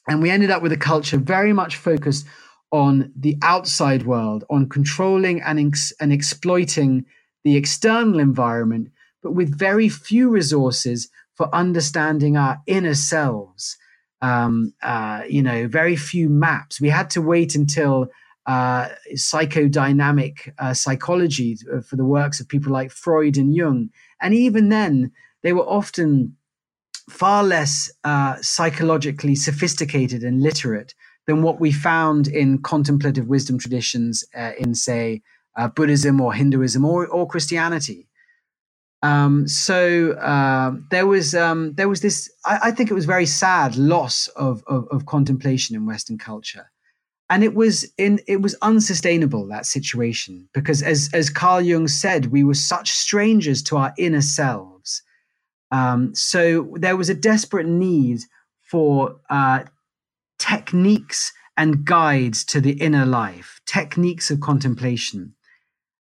And we ended up with a culture very much focused on the outside world, on controlling and, ex- and exploiting the external environment, but with very few resources for understanding our inner selves um, uh, you know, very few maps. We had to wait until uh, psychodynamic uh, psychology uh, for the works of people like Freud and Jung. And even then, they were often far less uh, psychologically sophisticated and literate than what we found in contemplative wisdom traditions uh, in, say, Buddhism or Hinduism or, or Christianity. Um, so uh, there was um, there was this. I, I, think it was very sad loss of, of, of contemplation in Western culture, and it was in it was unsustainable that situation because as as Carl Jung said, we were such strangers to our inner selves. Um, so there was a desperate need for uh, techniques and guides to the inner life, techniques of contemplation.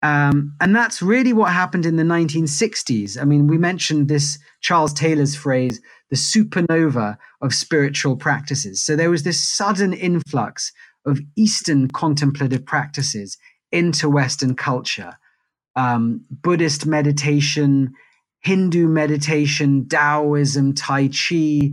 Um, and that's really what happened in the 1960s. I mean, we mentioned this Charles Taylor's phrase, the supernova of spiritual practices. So there was this sudden influx of Eastern contemplative practices into Western culture. Um, Buddhist meditation, Hindu meditation, Taoism, Tai Chi,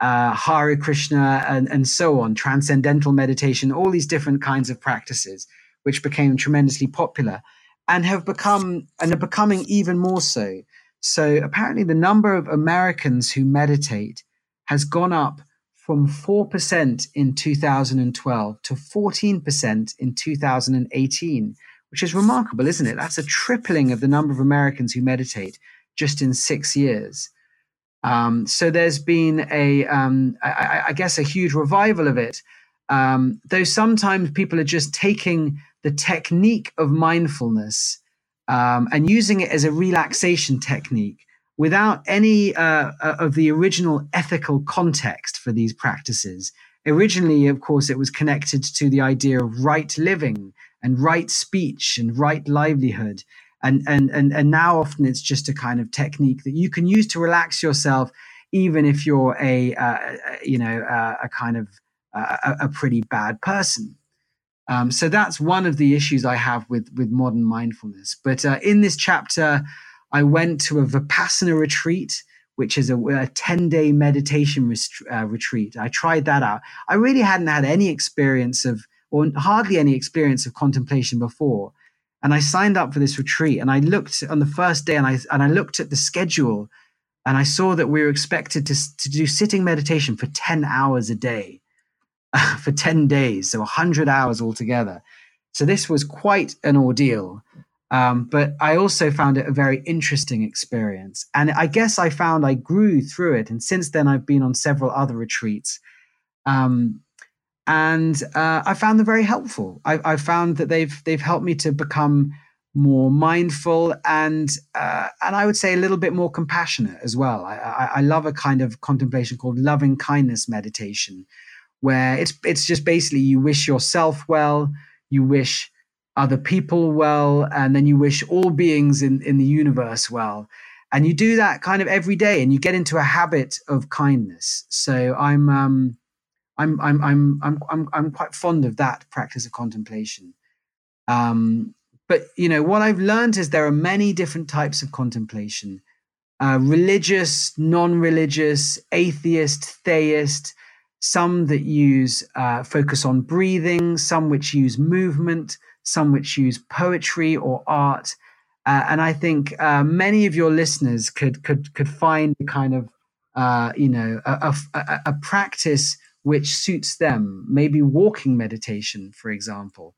uh, Hare Krishna, and, and so on, transcendental meditation, all these different kinds of practices, which became tremendously popular and have become and are becoming even more so. So apparently, the number of Americans who meditate has gone up from 4% in 2012 to 14% in 2018, which is remarkable, isn't it? That's a tripling of the number of Americans who meditate just in six years. Um, so there's been a, um, I, I, guess, a huge revival of it. Um, though sometimes people are just taking the technique of mindfulness um, and using it as a relaxation technique without any uh, uh, of the original ethical context for these practices. Originally, of course, it was connected to the idea of right living and right speech and right livelihood. And, and, and, and now often it's just a kind of technique that you can use to relax yourself, even if you're a, uh, you know, uh, a kind of uh, a, pretty bad person. Um, so that's one of the issues I have with with modern mindfulness. But uh, in this chapter, I went to a vipassana retreat, which is a, a ten day meditation rest- uh, retreat. I tried that out. I really hadn't had any experience of, or hardly any experience of contemplation before. And I signed up for this retreat, and I looked on the first day, and I and I looked at the schedule, and I saw that we were expected to to do sitting meditation for ten hours a day. for 10 days, so 100 hours altogether. So this was quite an ordeal. Um, but I also found it a very interesting experience. And I guess I found I grew through it. And since then, I've been on several other retreats. Um, and uh, I found them very helpful. I, I, found that they've they've helped me to become more mindful and uh, and I would say a little bit more compassionate as well. I, I, I love a kind of contemplation called loving kindness meditation, where it's it's just basically you wish yourself well, you wish other people well, and then you wish all beings in, in the universe well. And you do that kind of every day and you get into a habit of kindness. So I'm um I'm I'm I'm I'm I'm I'm quite fond of that practice of contemplation. Um, but you know what I've learned is there are many different types of contemplation: uh, religious, non-religious, atheist, theist, some that use uh, focus on breathing, some which use movement, some which use poetry or art. Uh, and I think uh, many of your listeners could could could find a kind of uh, you know a, a, a, practice which suits them. Maybe walking meditation, for example.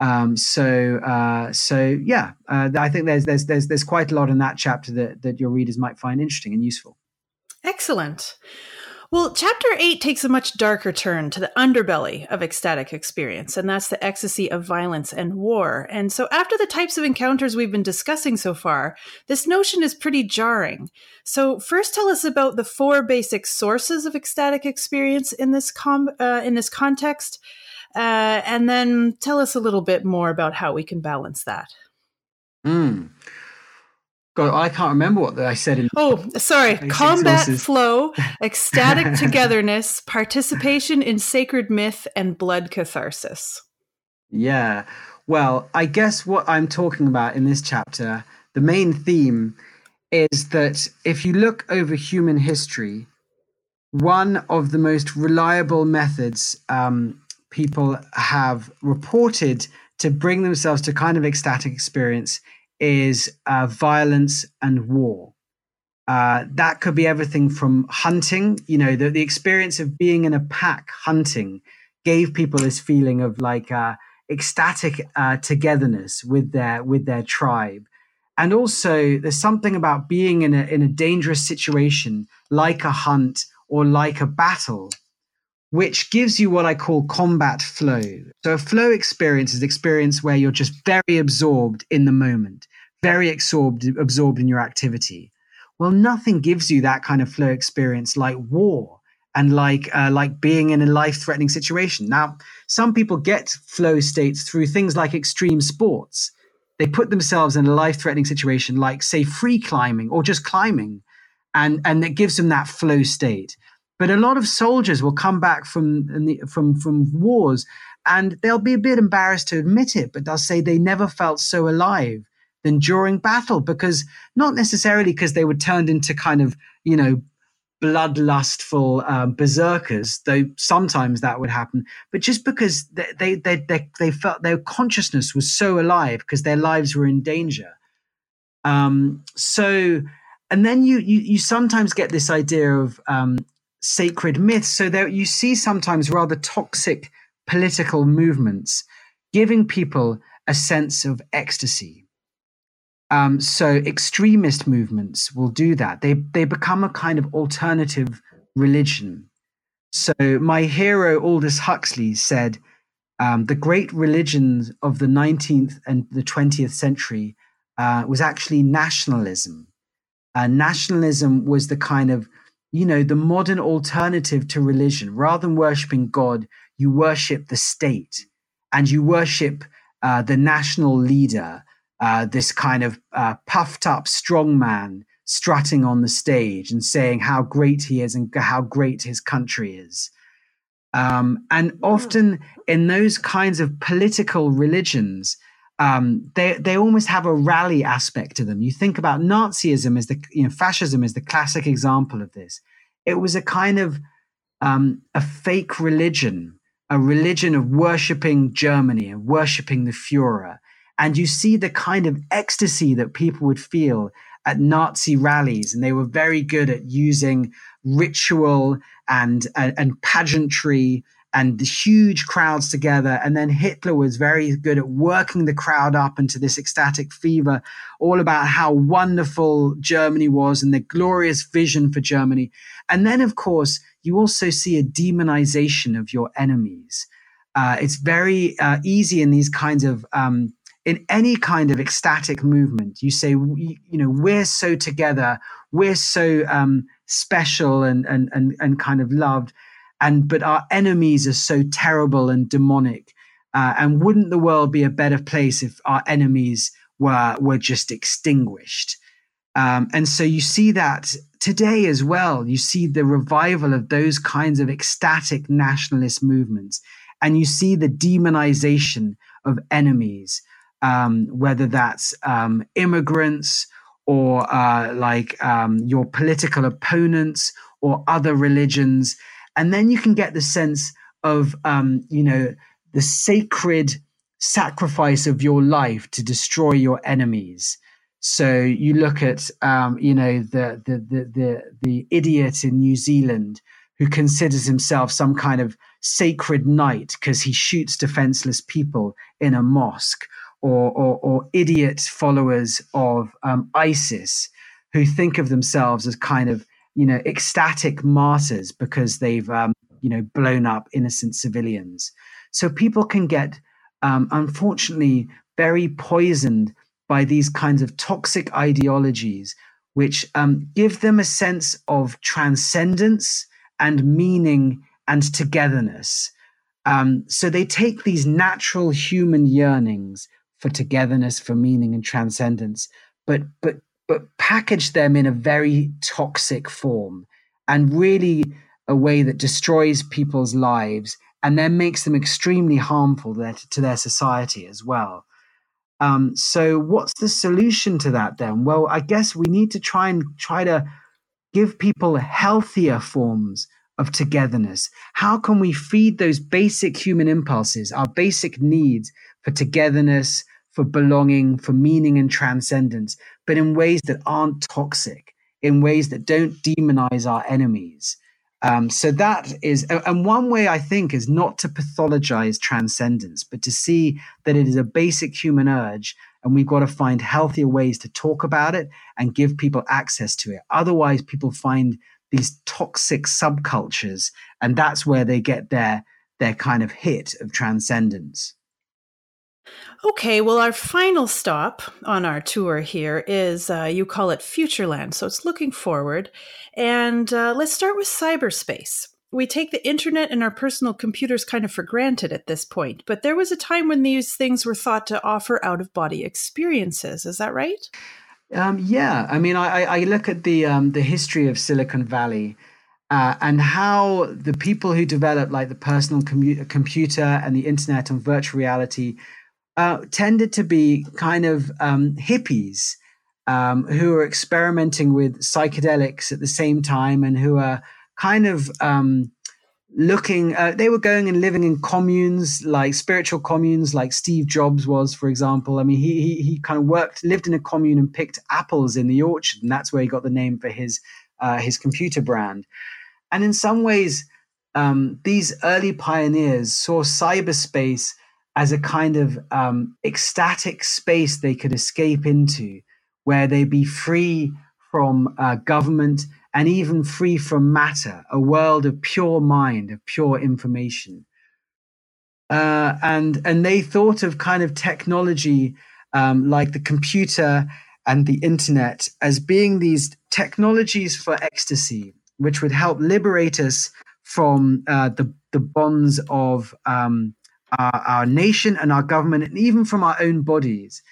Um, so uh, so yeah, uh, I think there's there's there's there's quite a lot in that chapter that that your readers might find interesting and useful. Excellent. Well, chapter eight takes a much darker turn to the underbelly of ecstatic experience, and that's the ecstasy of violence and war. And so, after the types of encounters we've been discussing so far, this notion is pretty jarring. So, first, tell us about the four basic sources of ecstatic experience in this com- uh, in this context, uh, and then tell us a little bit more about how we can balance that. Mm. God, I can't remember what I said in. Oh, sorry. Combat sources. flow, ecstatic togetherness, participation in sacred myth, and blood catharsis. Yeah. Well, I guess what I'm talking about in this chapter, the main theme is that if you look over human history, one of the most reliable methods um, people have reported to bring themselves to kind of ecstatic experience is uh, violence and war. Uh, that could be everything from hunting, you know, the, the experience of being in a pack hunting gave people this feeling of like uh, ecstatic uh, togetherness with their with their tribe. And also, there's something about being in a in a dangerous situation, like a hunt or like a battle, which gives you what I call combat flow. So a flow experience is experience where you're just very absorbed in the moment, very absorbed, absorbed in your activity. Well, nothing gives you that kind of flow experience like war and like uh, like being in a life-threatening situation. Now, some people get flow states through things like extreme sports. They put themselves in a life-threatening situation, like say free climbing or just climbing, and and it gives them that flow state. But a lot of soldiers will come back from from from wars, and they'll be a bit embarrassed to admit it, but they'll say they never felt so alive than during battle because not necessarily because they were turned into kind of you know bloodlustful um, berserkers, though sometimes that would happen, but just because they, they they they they, felt their consciousness was so alive because their lives were in danger. Um, so, and then you you you sometimes get this idea of um, sacred myths. So there you see sometimes rather toxic political movements giving people a sense of ecstasy. Um, so extremist movements will do that. They they become a kind of alternative religion. So my hero Aldous Huxley said, um, the great religions of the 19th and the 20th century uh, was actually nationalism. Uh, nationalism was the kind of you know, the modern alternative to religion. Rather than worshiping God, you worship the state and you worship uh, the national leader, uh, this kind of uh, puffed up strong man strutting on the stage and saying how great he is and how great his country is. Um, and often in those kinds of political religions, um, they they almost have a rally aspect to them. You think about Nazism as the you know fascism is the classic example of this. It was a kind of um, a fake religion, a religion of worshiping Germany and worshiping the Führer. And you see the kind of ecstasy that people would feel at Nazi rallies, and they were very good at using ritual and and, and pageantry and the huge crowds together. And then Hitler was very good at working the crowd up into this ecstatic fever, all about how wonderful Germany was and the glorious vision for Germany. And then, of course, you also see a demonization of your enemies. Uh, it's very uh, easy in these kinds of um, in any kind of ecstatic movement. You say, you know, we're so together, we're so um, special and and and and kind of loved and but our enemies are so terrible and demonic. Uh, and wouldn't the world be a better place if our enemies were were just extinguished? Um, and so you see that today as well. You see the revival of those kinds of ecstatic nationalist movements, and you see the demonization of enemies, um, whether that's um, immigrants or uh, like um, your political opponents or other religions and then you can get the sense of um, you know the sacred sacrifice of your life to destroy your enemies. So you look at um, you know the, the the the the idiot in new zealand who considers himself some kind of sacred knight because he shoots defenseless people in a mosque or, or, or idiot followers of um, isis who think of themselves as kind of you know, ecstatic martyrs because they've, um, you know, blown up innocent civilians. So people can get, um, unfortunately, very poisoned by these kinds of toxic ideologies, which um, give them a sense of transcendence and meaning and togetherness. Um, so they take these natural human yearnings for togetherness, for meaning and transcendence, but but but package them in a very toxic form and really a way that destroys people's lives and then makes them extremely harmful to their society as well. Um, so, what's the solution to that then? Well, I guess we need to try and try to give people healthier forms of togetherness. How can we feed those basic human impulses, our basic needs for togetherness, for belonging, for meaning and transcendence, but in ways that aren't toxic, in ways that don't demonize our enemies? Um, so that is, and one way I think is not to pathologize transcendence, but to see that it is a basic human urge, and we've got to find healthier ways to talk about it and give people access to it. Otherwise, people find these toxic subcultures, and that's where they get their their kind of hit of transcendence. Okay, well, our final stop on our tour here is uh, you call it Futureland. So it's looking forward. And uh, let's start with cyberspace. We take the internet and our personal computers kind of for granted at this point, but there was a time when these things were thought to offer out of body experiences. Is that right? Um, yeah, I mean, I, I look at the um, the history of Silicon Valley uh, and how the people who developed like the personal commu- computer and the internet and virtual reality uh, tended to be kind of um, hippies um, who are experimenting with psychedelics at the same time and who are kind of um, looking uh, they were going and living in communes like spiritual communes like steve jobs was for example. I mean he, he, he kind of worked lived in a commune and picked apples in the orchard and that's where he got the name for his uh, his computer brand. And in some ways um, these early pioneers saw cyberspace as a kind of um, ecstatic space they could escape into, where they'd be free from uh, government and even free from matter, a world of pure mind, of pure information. Uh, and and they thought of kind of technology um, like the computer and the internet as being these technologies for ecstasy, which would help liberate us from uh, the the bonds of um, our, our nation and our government, and even from our own bodies.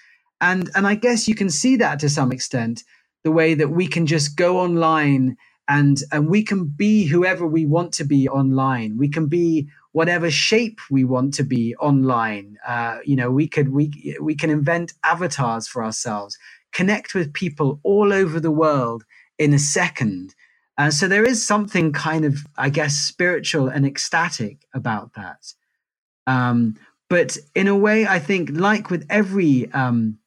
And and I guess you can see that to some extent, the way that we can just go online and and we can be whoever we want to be online. We can be whatever shape we want to be online. Uh, you know, we could we we can invent avatars for ourselves, connect with people all over the world in a second. And so there is something kind of, I guess, spiritual and ecstatic about that. Um, but in a way, I think, like with every um,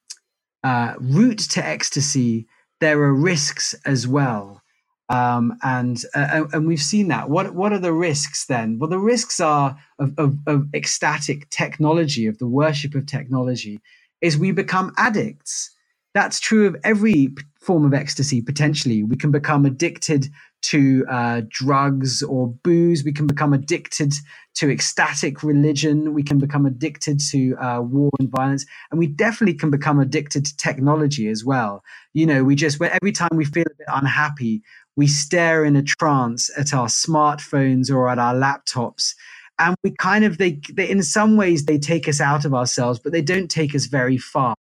uh, route to ecstasy, there are risks as well. Um, and uh, and we've seen that. What what are the risks then? Well, the risks are of, of, of ecstatic technology, of the worship of technology, is we become addicts. That's true of every form of ecstasy. Potentially, we can become addicted to uh, drugs or booze. We can become addicted to ecstatic religion. We can become addicted to uh, war and violence. And we definitely can become addicted to technology as well. You know, we just, every time we feel a bit unhappy, we stare in a trance at our smartphones or at our laptops. And we kind of, they, they in some ways, they take us out of ourselves, but they don't take us very far.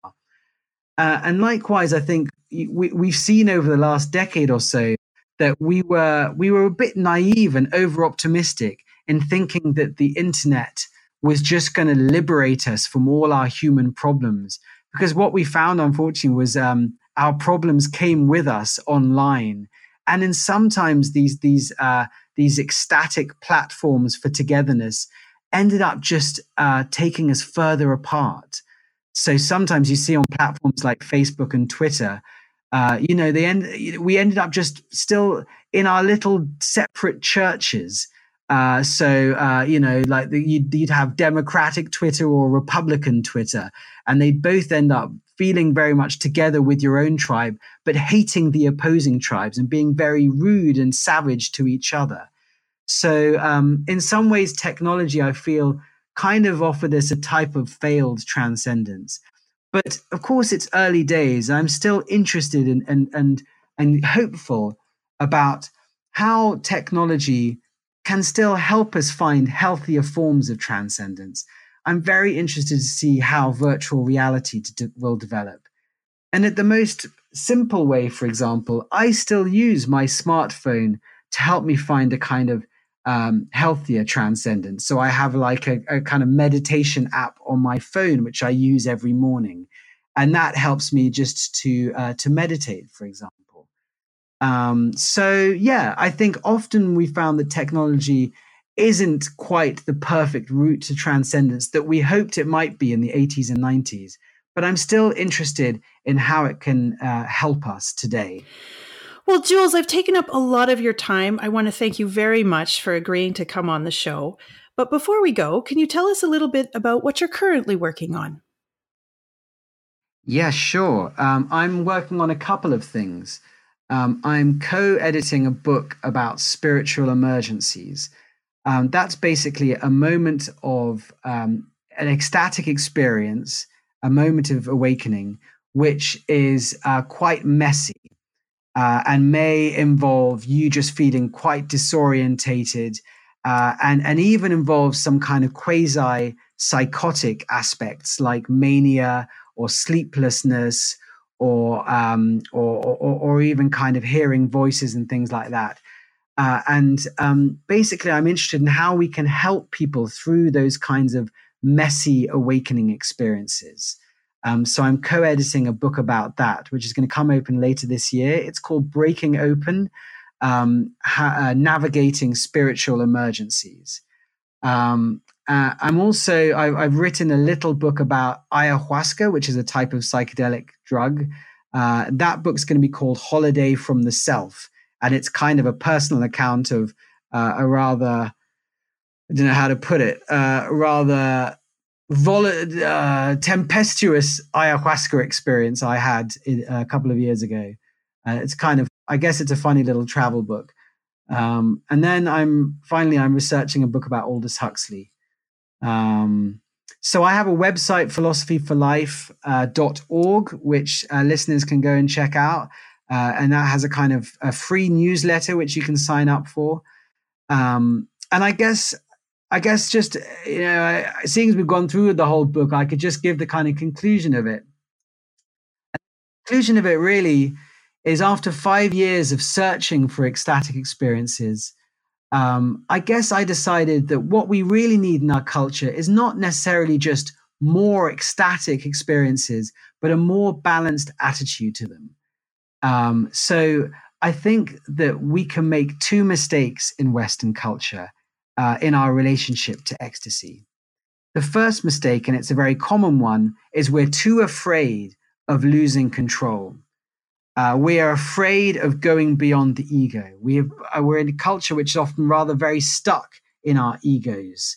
Uh, and likewise, I think we, we've seen over the last decade or so that we were we were a bit naive and over optimistic in thinking that the internet was just going to liberate us from all our human problems. Because what we found unfortunately was um, our problems came with us online. And in sometimes these these uh, these ecstatic platforms for togetherness ended up just uh, taking us further apart. So sometimes you see on platforms like facebook and twitter uh, you know, they end, we ended up just still in our little separate churches, Uh, so uh, you know, like the, you'd, you'd have Democratic Twitter or Republican Twitter, and they'd both end up feeling very much together with your own tribe, but hating the opposing tribes and being very rude and savage to each other. So, um, in some ways, technology, I feel, kind of offered us a type of failed transcendence. But of course, it's early days. I'm still interested in, and and and hopeful about how technology can still help us find healthier forms of transcendence. I'm very interested to see how virtual reality de- will develop. And at the most simple way, for example, I still use my smartphone to help me find a kind of um, healthier transcendence. So I have like a, a kind of meditation app on my phone, which I use every morning, and that helps me just to uh, to meditate, for example. Um, so yeah, I think often we found that technology isn't quite the perfect route to transcendence that we hoped it might be in the 80s and 90s. But I'm still interested in how it can uh, help us today. Well, Jules, I've taken up a lot of your time. I want to thank you very much for agreeing to come on the show. But before we go, can you tell us a little bit about what you're currently working on? Yeah, sure. Um, I'm working on a couple of things. Um, I'm co editing a book about spiritual emergencies. Um, that's basically a moment of um, an ecstatic experience, a moment of awakening, which is uh, quite messy uh, and may involve you just feeling quite disorientated uh, and, and even involve some kind of quasi psychotic aspects like mania or sleeplessness or, um, or, or, or even kind of hearing voices and things like that. Uh, and um, basically, I'm interested in how we can help people through those kinds of messy awakening experiences. Um, so I'm co-editing a book about that, which is going to come open later this year. It's called Breaking Open: um, ha- uh, Navigating Spiritual Emergencies. Um, uh, I'm also I, have written a little book about ayahuasca, which is a type of psychedelic drug. Uh, that book's going to be called Holiday from the Self and it's kind of a personal account of uh, a rather I don't know how to put it, uh, rather vol- uh, tempestuous ayahuasca experience I had in, a couple of years ago. Uh, it's kind of, I guess, it's a funny little travel book. Um, and then I'm finally I'm researching a book about Aldous Huxley. Um, so I have a website, philosophyforlife.org, uh, which uh, listeners can go and check out. Uh, and that has a kind of a free newsletter which you can sign up for. Um, and I guess, I guess just you know, seeing as we've gone through the whole book, I could just give the kind of conclusion of it. And the conclusion of it really is after five years of searching for ecstatic experiences. Um, I guess I decided that what we really need in our culture is not necessarily just more ecstatic experiences, but a more balanced attitude to them. Um, so I think that we can make two mistakes in Western culture uh, in our relationship to ecstasy. The first mistake, and it's a very common one, is we're too afraid of losing control. Uh, we are afraid of going beyond the ego. We have, uh, we're in a culture which is often rather very stuck in our egos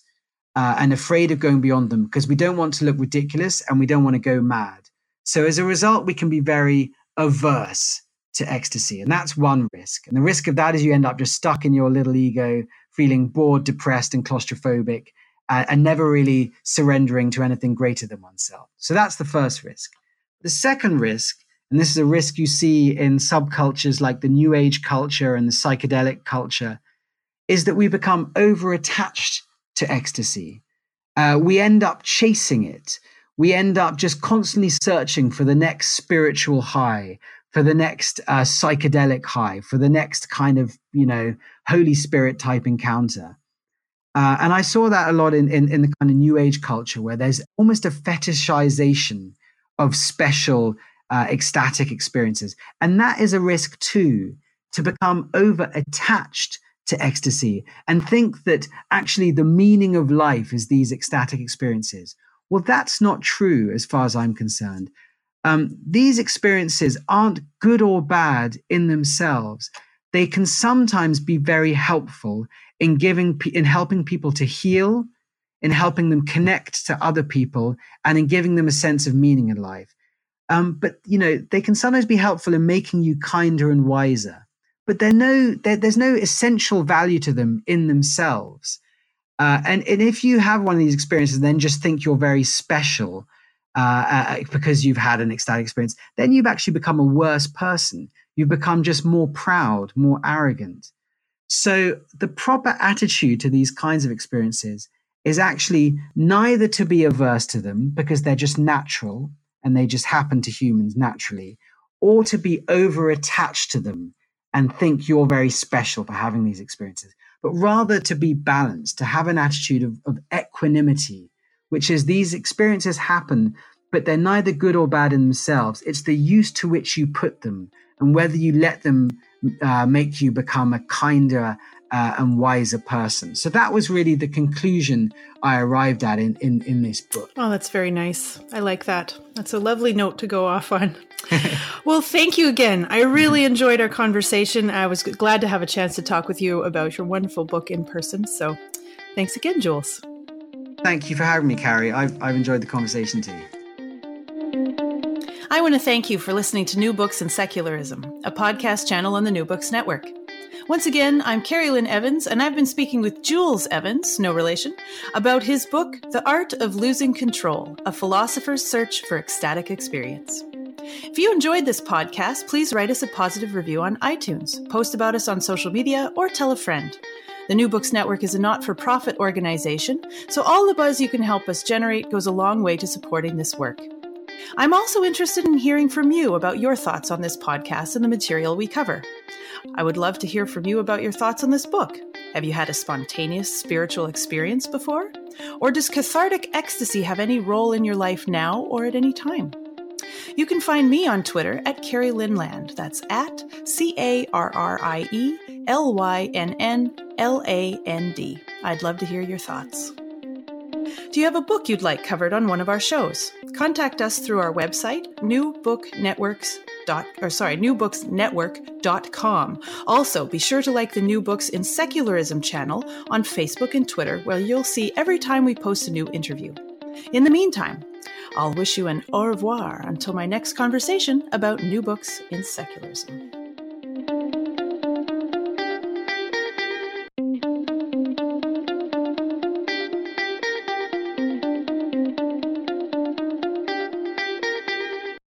uh, and afraid of going beyond them because we don't want to look ridiculous and we don't want to go mad. So as a result, we can be very averse to ecstasy. And that's one risk. And the risk of that is you end up just stuck in your little ego, feeling bored, depressed, and claustrophobic, uh, and never really surrendering to anything greater than oneself. So that's the first risk. The second risk, and this is a risk you see in subcultures like the New Age culture and the psychedelic culture, is that we become over attached to ecstasy. Uh, we end up chasing it we end up just constantly searching for the next spiritual high, for the next uh, psychedelic high, for the next kind of, you know, Holy Spirit type encounter. Uh, and I saw that a lot in, in, in, the kind of new age culture where there's almost a fetishization of special uh, ecstatic experiences. And that is a risk too, to become over attached to ecstasy and think that actually the meaning of life is these ecstatic experiences well, that's not true as far as I'm concerned. Um, these experiences aren't good or bad in themselves. They can sometimes be very helpful in giving, in helping people to heal, in helping them connect to other people, and in giving them a sense of meaning in life. Um, but you know, they can sometimes be helpful in making you kinder and wiser. But no, there's no essential value to them in themselves. Uh, and, and if you have one of these experiences, then just think you're very special uh, uh, because you've had an ecstatic experience, then you've actually become a worse person. You've become just more proud, more arrogant. So the proper attitude to these kinds of experiences is actually neither to be averse to them because they're just natural and they just happen to humans naturally, or to be over attached to them and think you're very special for having these experiences, but rather to be balanced, to have an attitude of, of equanimity, which is these experiences happen, but they're neither good or bad in themselves. It's the use to which you put them and whether you let them uh, make you become a kinder uh, and wiser person. So that was really the conclusion I arrived at in, in, in this book. Oh, that's very nice. I like that. That's a lovely note to go off on. well, thank you again. I really enjoyed our conversation. I was glad to have a chance to talk with you about your wonderful book in person. So thanks again, Jules. Thank you for having me, Carrie. I've, I've enjoyed the conversation too. I want to thank you for listening to New Books in Secularism, a podcast channel on the New Books Network. Once again, I'm Carrie Lynn Evans, and I've been speaking with Jules Evans, no relation, about his book, The Art of Losing Control A Philosopher's Search for Ecstatic Experience. If you enjoyed this podcast, please write us a positive review on iTunes, post about us on social media, or tell a friend. The New Books Network is a not for profit organization, so all the buzz you can help us generate goes a long way to supporting this work. I'm also interested in hearing from you about your thoughts on this podcast and the material we cover. I would love to hear from you about your thoughts on this book. Have you had a spontaneous spiritual experience before? Or does cathartic ecstasy have any role in your life now or at any time? You can find me on Twitter at Carrie Lynnland. That's at C A R R I E L Y N N L A N D. I'd love to hear your thoughts. Do you have a book you'd like covered on one of our shows? Contact us through our website, newbooknetworks. Dot, or sorry, newbooksnetwork.com. Also, be sure to like the New Books in Secularism channel on Facebook and Twitter, where you'll see every time we post a new interview. In the meantime, I'll wish you an au revoir until my next conversation about new books in secularism.